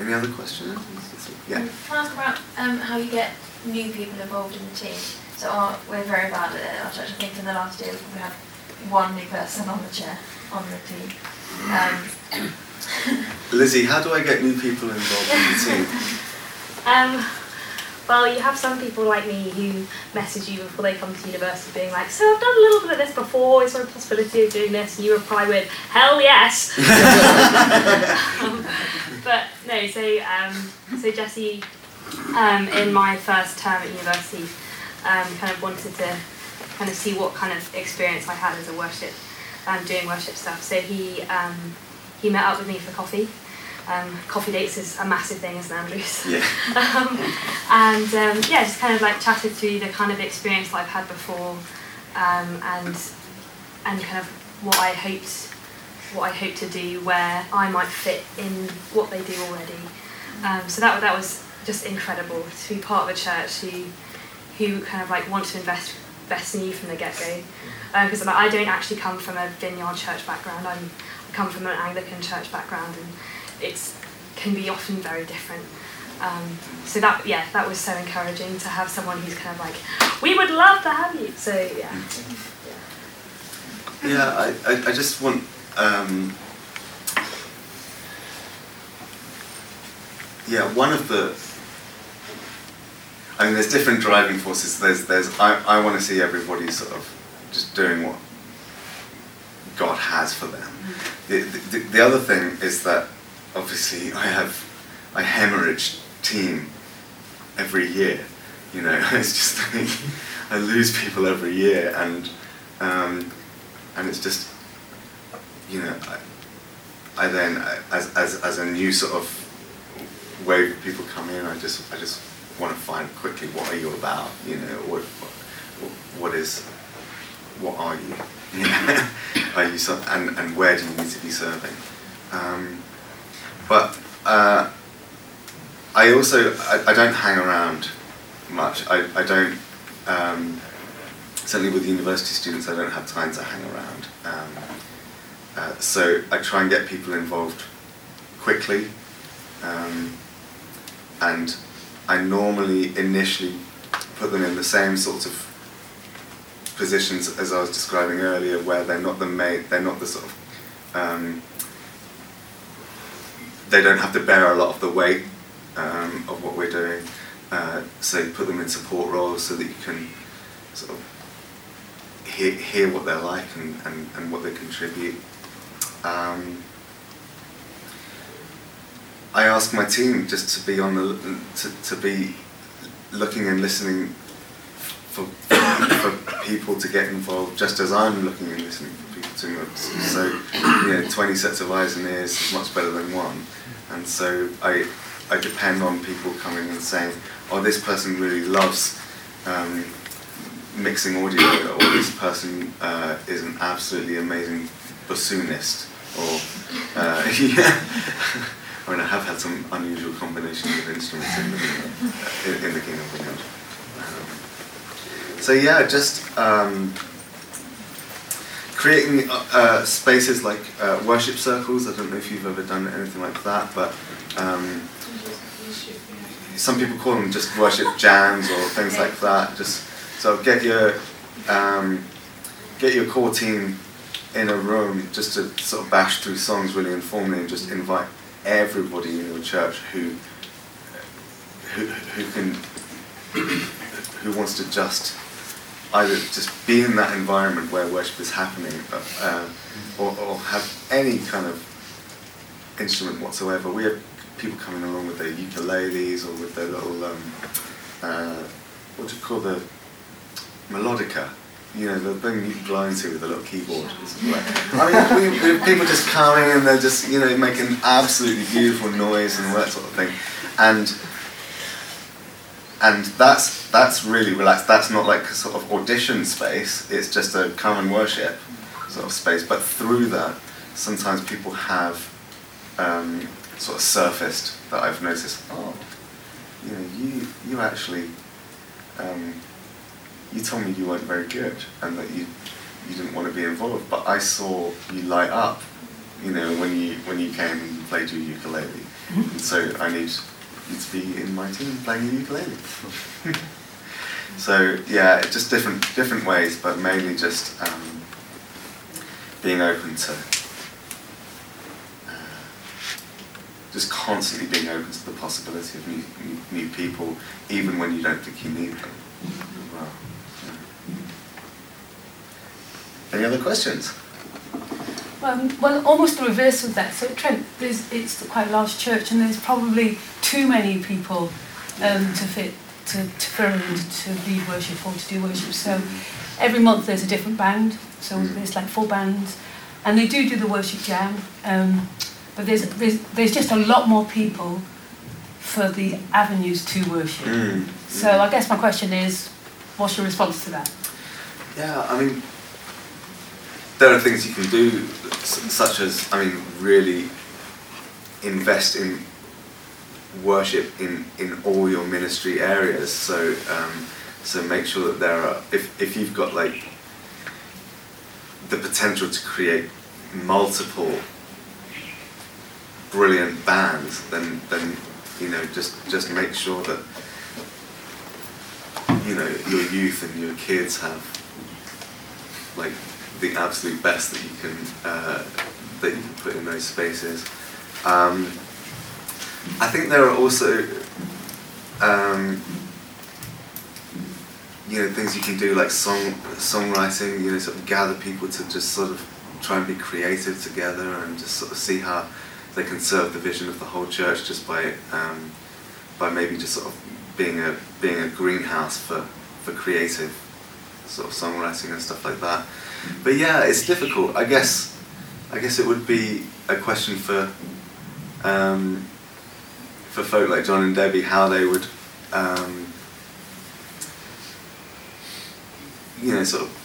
S1: Any other questions? Yeah.
S8: Can I ask about um, how you get new people involved in the team? So our, we're very bad at it at our church. I think in the last year we had one new person on the chair on the team. Um,
S1: Lizzie, how do I get new people involved in the team?
S9: Um, well, you have some people like me who message you before they come to university being like, so I've done a little bit of this before, is there a possibility of doing this? And you reply with, hell yes! um, but no, so, um, so Jesse, um, in my first term at university, um, kind of wanted to kind of see what kind of experience I had as a worship, um, doing worship stuff. So he, um, he met up with me for coffee. Um, coffee dates is a massive thing as St Andrews.
S1: Yeah.
S9: um, and um, yeah, just kind of like chatted through the kind of experience that I've had before, um, and and kind of what I hoped what I hope to do where I might fit in what they do already. Um, so that that was just incredible to be part of a church who who kind of like want to invest in you from the get go. Because like, I don't actually come from a vineyard church background. I'm I come from an Anglican church background, and it's can be often very different. Um, so that yeah, that was so encouraging to have someone who's kind of like, we would love to have you. So yeah,
S1: Yeah, I, I, I just want. Um, yeah, one of the. I mean, there's different driving forces. There's, there's. I, I want to see everybody sort of just doing what God has for them. The, the, the other thing is that obviously I have, I hemorrhage team every year. You know, it's just like I lose people every year, and um, and it's just, you know, I, I then as, as as a new sort of wave of people come in, I just I just want to find quickly what are you about, you know, what what, is what are you, are you so, and and where do you need to be serving, um, but. Uh, I also I, I don't hang around much. I, I don't um, certainly with university students I don't have time to hang around. Um, uh, so I try and get people involved quickly, um, and I normally initially put them in the same sorts of positions as I was describing earlier, where they're not the main, they're not the sort of um, they don't have to bear a lot of the weight um, of what we're doing. Uh, so you put them in support roles so that you can sort of hear, hear what they're like and, and, and what they contribute. Um, I ask my team just to be on the to, to be looking and listening for, for people to get involved, just as I'm looking and listening for people to involved. So you know, 20 sets of eyes and ears is much better than one, and so I I depend on people coming and saying, oh, this person really loves um, mixing audio, or this person uh, is an absolutely amazing bassoonist, or uh, yeah. I mean, I have had some unusual combinations of instruments in the, in, in the Kingdom Vineyard. Um, so yeah, just um, creating uh, uh, spaces like uh, worship circles. I don't know if you've ever done anything like that, but um, some people call them just worship jams or things like that. Just so get your um, get your core team in a room just to sort of bash through songs really informally and just invite everybody in your church who who, who can who wants to just either just be in that environment where worship is happening uh, or, or have any kind of instrument whatsoever. We have people coming along with their ukuleles or with their little um, uh, what do you call the melodica? You know, the thing you blow to with a little keyboard. I mean, we, we people just coming and they're just, you know, making absolutely beautiful noise and all that sort of thing. And and that's that's really relaxed. That's not like a sort of audition space. It's just a come and worship sort of space. But through that, sometimes people have um, sort of surfaced that I've noticed. Oh, you know, you you actually um, you told me you weren't very good and that you you didn't want to be involved, but I saw you light up. You know, when you when you came and played your ukulele, and so I need you to be in my team playing your ukulele. so yeah, just different different ways, but mainly just um, being open to just constantly being open to the possibility of new, new, new people, even when you don't think you need them. Well, yeah. Any other questions?
S10: Well, well, almost the reverse of that. So Trent, there's, it's quite a large church, and there's probably too many people um, to fit to, to for to lead worship or to do worship. So every month there's a different band. So there's like four bands, and they do do the worship jam. Um, but there's, there's there's just a lot more people for the avenues to worship.
S1: Mm.
S10: So I guess my question is, what's your response to that?
S1: Yeah, I mean, there are things you can do, such as, I mean, really invest in worship in, in all your ministry areas. So, um, so make sure that there are, if, if you've got like the potential to create multiple brilliant bands, then, then you know, just, just make sure that you know your youth and your kids have like the absolute best that you can uh, that you can put in those spaces. Um, I think there are also, um, you know, things you can do like song songwriting. You know, sort of gather people to just sort of try and be creative together and just sort of see how they can serve the vision of the whole church just by um, by maybe just sort of being a being a greenhouse for for creative sort of songwriting and stuff like that. But yeah, it's difficult. I guess I guess it would be a question for um, for folk like John and Debbie how they would um, you know sort of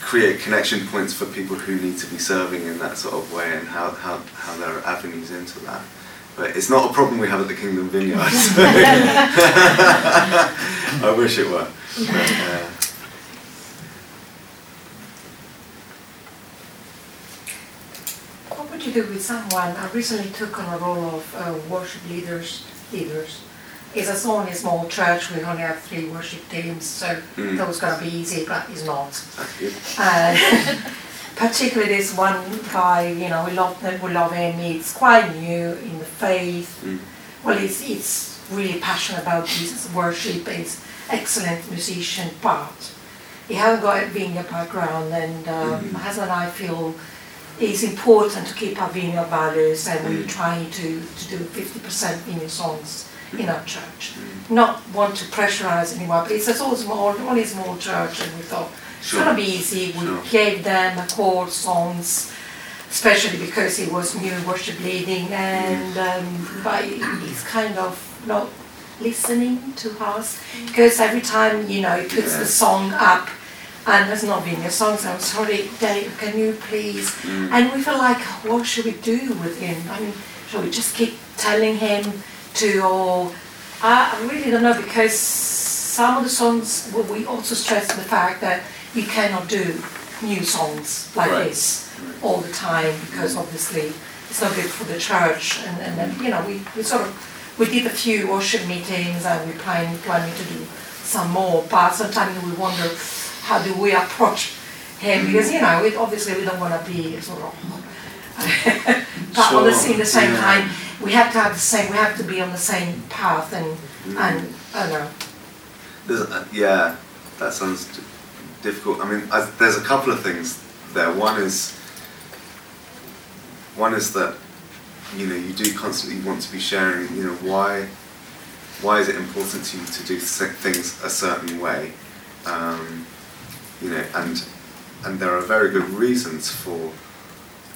S1: create connection points for people who need to be serving in that sort of way and how, how, how there are avenues into that. But it's not a problem we have at the Kingdom Vineyard. so- I wish it were. But, uh,
S11: What would you do with someone, I recently took on a role of uh, worship leaders, leaders. It's a small, a small church, we only have three worship teams, so
S1: Mm.
S11: that was gonna be easy, but it's not. And particularly this one guy, you know, we love him, we love him, he's quite new in the faith.
S1: Mm.
S11: Well, he's, he's really passionate about Jesus, worship, he's excellent musician, but he hasn't got a vineyard background and um,
S1: Mhm.
S11: husband and I feel it's important to keep our vineyard values and we're
S1: Mm.
S11: trying to, to do 50% vineyard songs in our church.
S1: Mm.
S11: Not want to pressurize anyone, but it's a small, small, only a small church and we thought it's
S1: Sure.
S11: gonna be easy. We
S1: Sure.
S11: gave them a chord songs, especially because he was new worship leading and um, but he's kind of not listening to us because every time you know he puts
S1: Yeah.
S11: the song up and there's not been a song so I'm sorry Dave can you please
S1: Mm.
S11: and we feel like what should we do with him I mean shall we just keep telling him to or I really don't know because some of the songs well, we also stress the fact that you cannot do new songs like
S1: Right.
S11: this all the time because obviously it's not good for the church and, and then you know we, we sort of we did a few worship meetings and we plan planning to do some more but sometimes we wonder how do we approach him because you know it, obviously we don't want to be sort of but on the,
S1: Sure,
S11: in the same
S1: yeah.
S11: time we have to have the same we have to be on the same path and
S1: Mm.
S11: and I don't know
S1: uh, yeah, that sounds d- difficult. I mean, I, there's a couple of things there. One is, one is that, you know, you do constantly want to be sharing. You know, why, why is it important to you to do things a certain way? Um, you know, and and there are very good reasons for,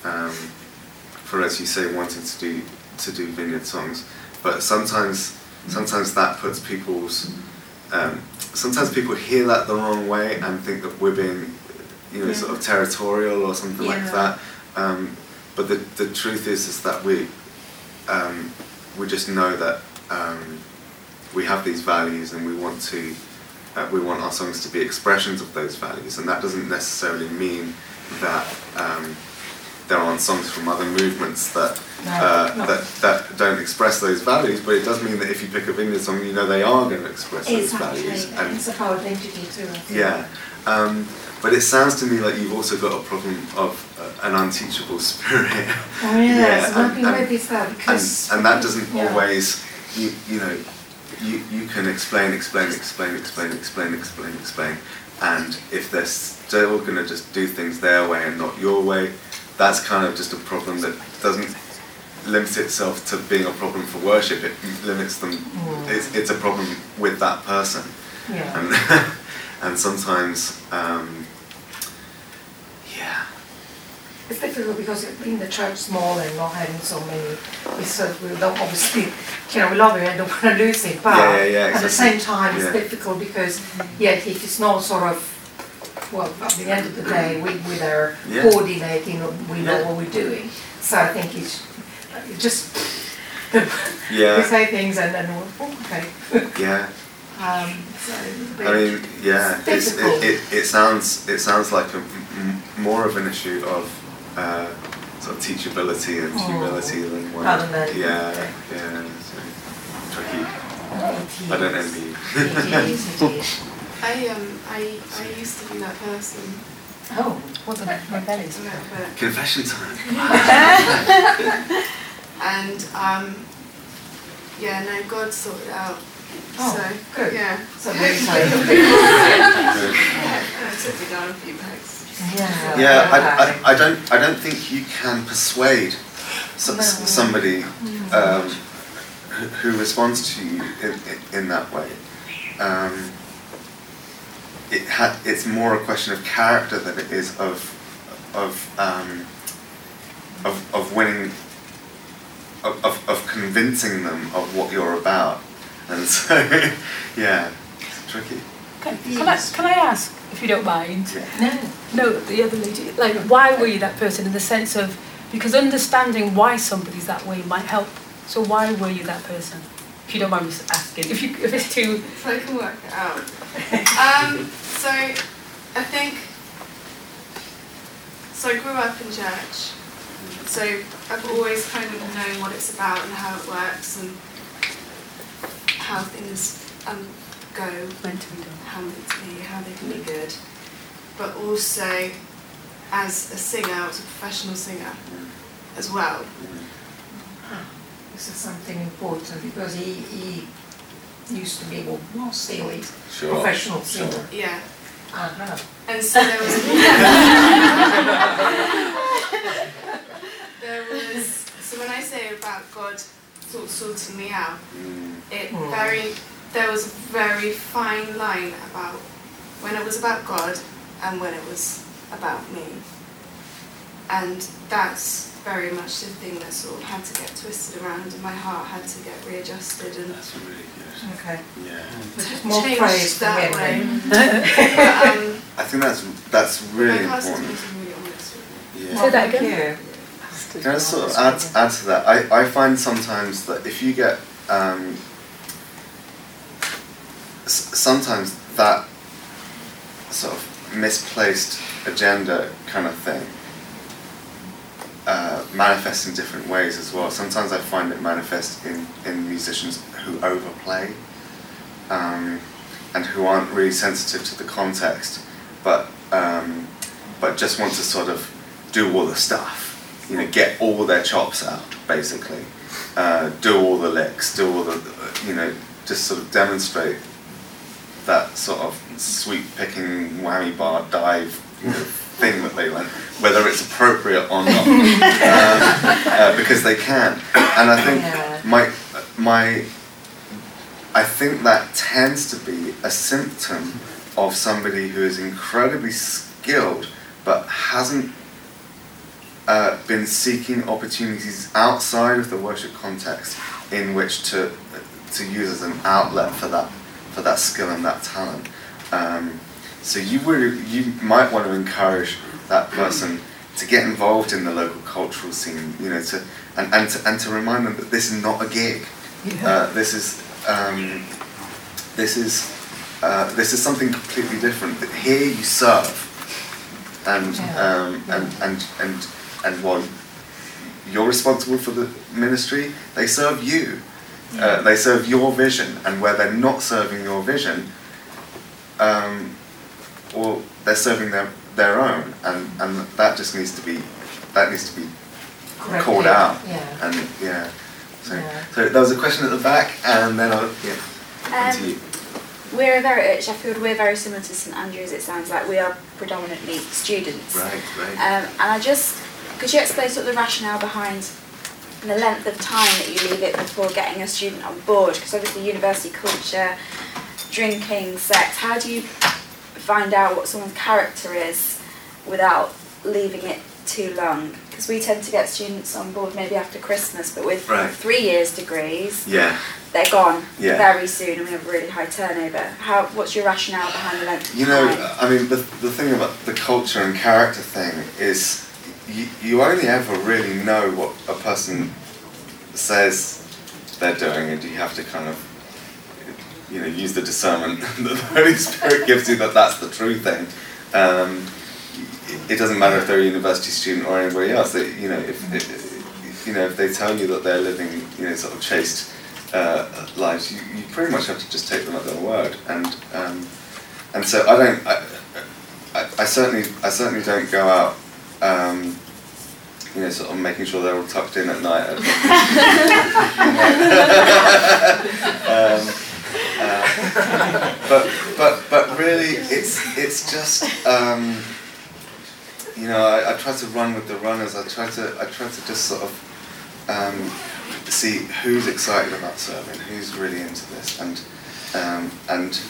S1: um, for as you say, wanting to do to do vineyard songs. But sometimes, sometimes that puts people's um, sometimes people hear that the wrong way and think that we're being, you know, sort of territorial or something like that. Um, but the, the truth is is that we um, we just know that um, we have these values and we want to uh, we want our songs to be expressions of those values and that doesn't necessarily mean that um, there aren't songs from other movements that uh,
S11: no.
S1: that that don't express those values but it does mean that if you pick a vineyard song you know they are going to express those values and
S11: it's about identity too
S1: yeah, um, but it sounds to me like you've also got a problem of uh, an unteachable spirit.
S11: Oh, yes,
S1: Yeah,
S11: maybe,
S1: and-
S11: that
S1: and, and that doesn't
S11: Yeah.
S1: always, you, you know, you, you can explain, explain, explain, explain, explain, explain, explain, and if they're still going to just do things their way and not your way, that's kind of just a problem that doesn't limit itself to being a problem for worship. It limits them.
S11: Mm.
S1: It's, it's a problem with that person
S11: yeah.
S1: and and sometimes um, yeah
S11: It's difficult because being the church small and not having so many, we sort of, we don't obviously, you know, we love it and don't want to lose it, but
S1: Yeah, yeah, yeah,
S11: at the same time, it's
S1: Yeah.
S11: difficult because, yeah, if it's not sort of, well, at the end of the day, we, we're there
S1: Yeah.
S11: coordinating, we know
S1: Yeah.
S11: what we're doing. So I think it's, it just, we say things and then, we're, oh, okay.
S1: yeah
S11: Um, so it's a bit-
S1: I mean yeah
S11: it's,
S1: it, it, it sounds it sounds like a, m- more of an issue of uh, sort of teachability and
S11: Oh.
S1: humility than one
S11: Rather
S1: yeah yeah so tricky I don't envy you
S11: It is, it is.
S5: I um I I used to be that person.
S11: Oh, what's that? My belly's.
S5: Yeah, but
S1: confession time
S5: and um, yeah, no, God sorted it out.
S11: Oh,
S5: so
S11: good.
S5: yeah,
S11: So very exciting.
S5: yeah, it took me down a few pegs.
S11: Yeah.
S1: Yeah, I, I, I don't I don't think you can persuade s- s-
S11: No.
S1: somebody um, who, who responds to you in, in, in that way. Um, it ha- it's more a question of character than it is of of um, of, of winning of, of, of convincing them of what you're about. And so yeah, it's tricky.
S10: Can, can, I, can I ask, if you don't mind?
S11: No.
S10: No, the other lady, like, why were you that person in the sense of, because understanding why somebody's that way might help. So why were you that person? If you don't mind me asking, if you if it's too,
S5: So I can work it out. um, so I think so I grew up in church. So I've always kind of known what it's about and how it works and how things um, go,
S10: meant to be done.
S5: how meant to be, how they can be good. But also as a singer, I was a professional singer as well.
S11: This is something important because he, he used to be, well, was still a
S1: Sure.
S11: professional
S1: Sure.
S11: singer.
S5: Yeah.
S11: Uh-huh.
S5: And so there was there was so when I say about God sort of sorting me out,
S1: Mm.
S5: it
S11: Hmm.
S5: very there was a very fine line about when it was about God and when it was about me. And that's very much the thing that sort of had to get twisted around and my heart had to get readjusted and
S1: That's really good.
S11: Okay.
S1: Yeah.
S11: But more
S5: changed
S11: praise
S5: that way. But, um,
S1: I think that's that's really
S5: my
S1: important.
S5: really honest with me.
S1: Yeah.
S10: Say that
S11: Thank
S10: again.
S11: you.
S1: Can I sort of add, add to that? I, I find sometimes that if you get, um, s- sometimes that sort of misplaced agenda kind of thing uh, manifests in different ways as well. Sometimes I find it manifest in, in musicians who overplay um, and who aren't really sensitive to the context, but um, but just want to sort of do all the stuff, you know, get all their chops out, basically, uh, do all the licks, do all the, you know, just sort of demonstrate that sort of sweep picking whammy bar dive thing that they learn, whether it's appropriate or not, um, uh, because they can. And I think
S11: Yeah.
S1: my my I think that tends to be a symptom of somebody who is incredibly skilled but hasn't uh, been seeking opportunities outside of the worship context in which to to use as an outlet for that for that skill and that talent. Um, so you really you might want to encourage that person to get involved in the local cultural scene, you know, to and, and to and to remind them that this is not a gig. Uh, this is um, this is uh, this is something completely different. That here you serve, and
S11: Yeah.
S1: um, and and and and while you're responsible for the ministry, they serve you. Uh, they serve your vision, and where they're not serving your vision, um, well, they're serving their their own, and and that just needs to be that needs to be called out.
S11: yeah.
S1: And yeah. So,
S11: Yeah.
S1: so there was a question at the back, and then I'll yeah.
S12: Um, we're very at Sheffield. We're very similar to St Andrews. It sounds like we are predominantly students.
S1: Right, right.
S12: Um, and I just could you explain sort of the rationale behind the length of time that you leave it before getting a student on board? Because obviously university culture, drinking, sex. How do you find out what someone's character is without leaving it too long? Because we tend to get students on board maybe after Christmas, but with
S1: Right.
S12: three years degrees,
S1: yeah.
S12: they're gone
S1: Yeah.
S12: very soon, and we have really high turnover. How? What's your rationale behind the length of
S1: You know,
S12: time?
S1: I mean, the, the thing about the culture and character thing is you, only ever really know what a person says they're doing, and you have to kind of, you know, use the discernment that the Holy Spirit gives you that that's the true thing. Um, it, it doesn't matter if they're a university student or anybody else. That you know, if, if you know, if they tell you that they're living, you know, sort of chaste uh, lives, you, you pretty much have to just take them at their word. And um, and so I don't. I, I, I certainly I certainly don't go out um, you know, sort of making sure they're all tucked in at night. um, uh, but but but really, it's it's just um, you know I, I try to run with the runners. I try to I try to just sort of um, see who's excited about serving, who's really into this, and um, and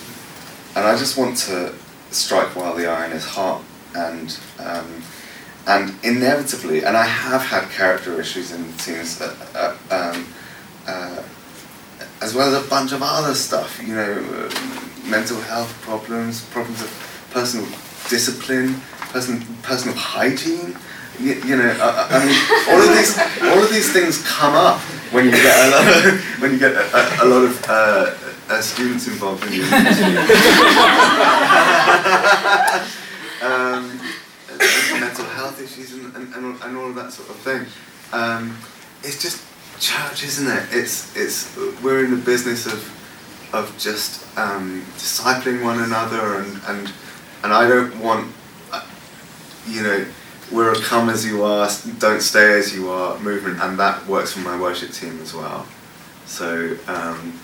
S1: and I just want to strike while the iron is hot, and um, and inevitably, and I have had character issues in teams, uh, uh, um, uh, as well as a bunch of other stuff. You know, uh, mental health problems, problems of personal discipline, person, personal hygiene. You, you know, I, I mean, all of these, all of these things come up when you get a lot, of, when you get a, a, a lot of uh, uh, students involved in your um, mental health issues and, and, and, all- and all of that sort of thing. Um, it's just church, isn't it? It's it's we're in the business of of just um, discipling one another and and and I don't want uh, you know we're a come as you are, don't stay as you are movement, and that works for my worship team as well. So um,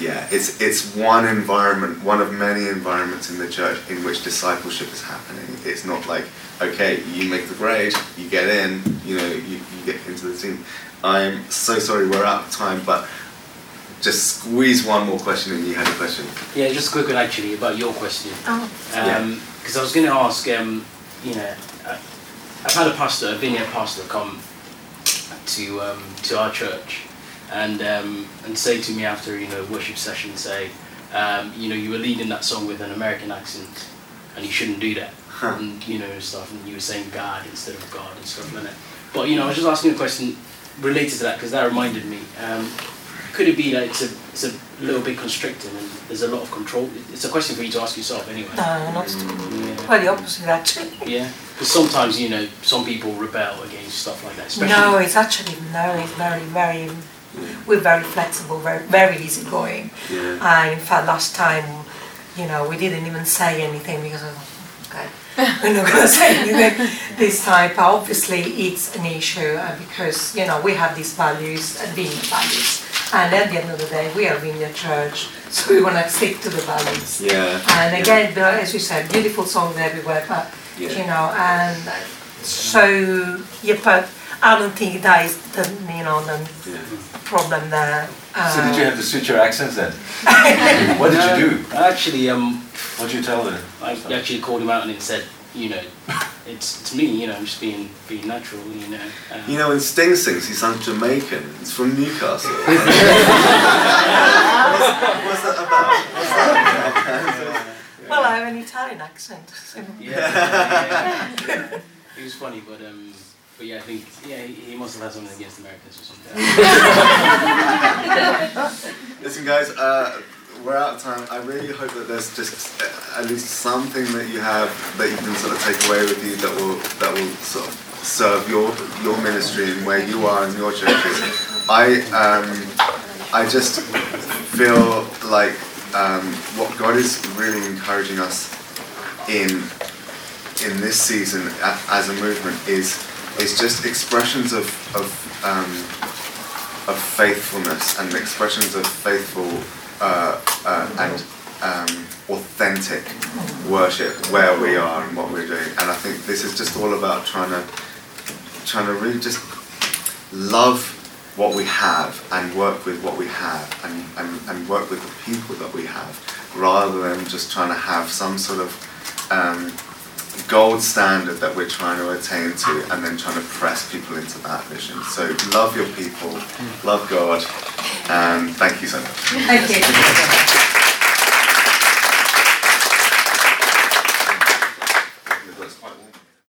S1: yeah, it's it's one environment, one of many environments in the church in which discipleship is happening. It's not like okay, you make the grade, you get in, you know, you, you get into the team. I'm so sorry we're out of time, but just squeeze one more question and you had a question.
S13: Yeah, just a quick one actually about your question.
S11: Oh.
S13: Because I was going to ask, um, you know, I- I've had a pastor, a vineyard pastor, come to um, to our church and um, and say to me after you know worship session, say, um, you know, you were leading that song with an American accent, and you shouldn't do that, and you know stuff, and you were saying God instead of God and stuff like that. But you know, I was just asking a question related to that because that reminded me. Um, could it be that it's a it's a little bit constricting and there's a lot of control? It's a question for you to ask yourself anyway.
S11: No, not
S13: Yeah.
S11: well, the opposite actually.
S13: Yeah, because sometimes you know some people rebel against stuff like that. Especially
S11: No, it's actually no, it's very, very. We're very flexible, very, very easygoing.
S1: Yeah.
S11: And in fact, last time, you know, we didn't even say anything because of, okay, we're not going to say anything this time. But obviously, it's an issue uh, because you know we have these values, uh, being values, and at the end of the day, we are in the church, so we want to stick to the values.
S1: Yeah.
S11: And again, the, as you said, beautiful songs everywhere, but
S1: Yeah.
S11: you know, and so yeah, but I don't think that is the you know the
S1: Yeah.
S11: problem there.
S6: So did you
S11: Um,
S6: have to switch your accents then? What did you do?
S13: I actually um
S6: What did you tell them?
S13: I actually called him out and said, you know, it's it's me, you know, I'm just being being natural, you know. Um,
S1: You know, when Sting sings, he sounds Jamaican. It's from Newcastle. What's that about? What's that about?
S11: Well, I have an Italian accent. So.
S13: yeah, yeah, yeah. It was funny, but um, but yeah, I think yeah, he, must have had something against Americans or something.
S1: Listen, guys, uh, we're out of time. I really hope that there's just uh, at least something that you have that you can sort of take away with you that will that will sort of serve your your ministry and where you are in your churches. I um, I just feel like um, what God is really encouraging us in in this season as a movement is is just expressions of of um, of faithfulness and expressions of faithful uh, uh, and um, authentic worship where we are and what we're doing. And I think this is just all about trying to trying to really just love what we have and work with what we have and, and, and work with the people that we have rather than just trying to have some sort of um, gold standard that we're trying to attain to and then trying to press people into that vision. So love your people, love God, and thank you so much.
S11: Thank you.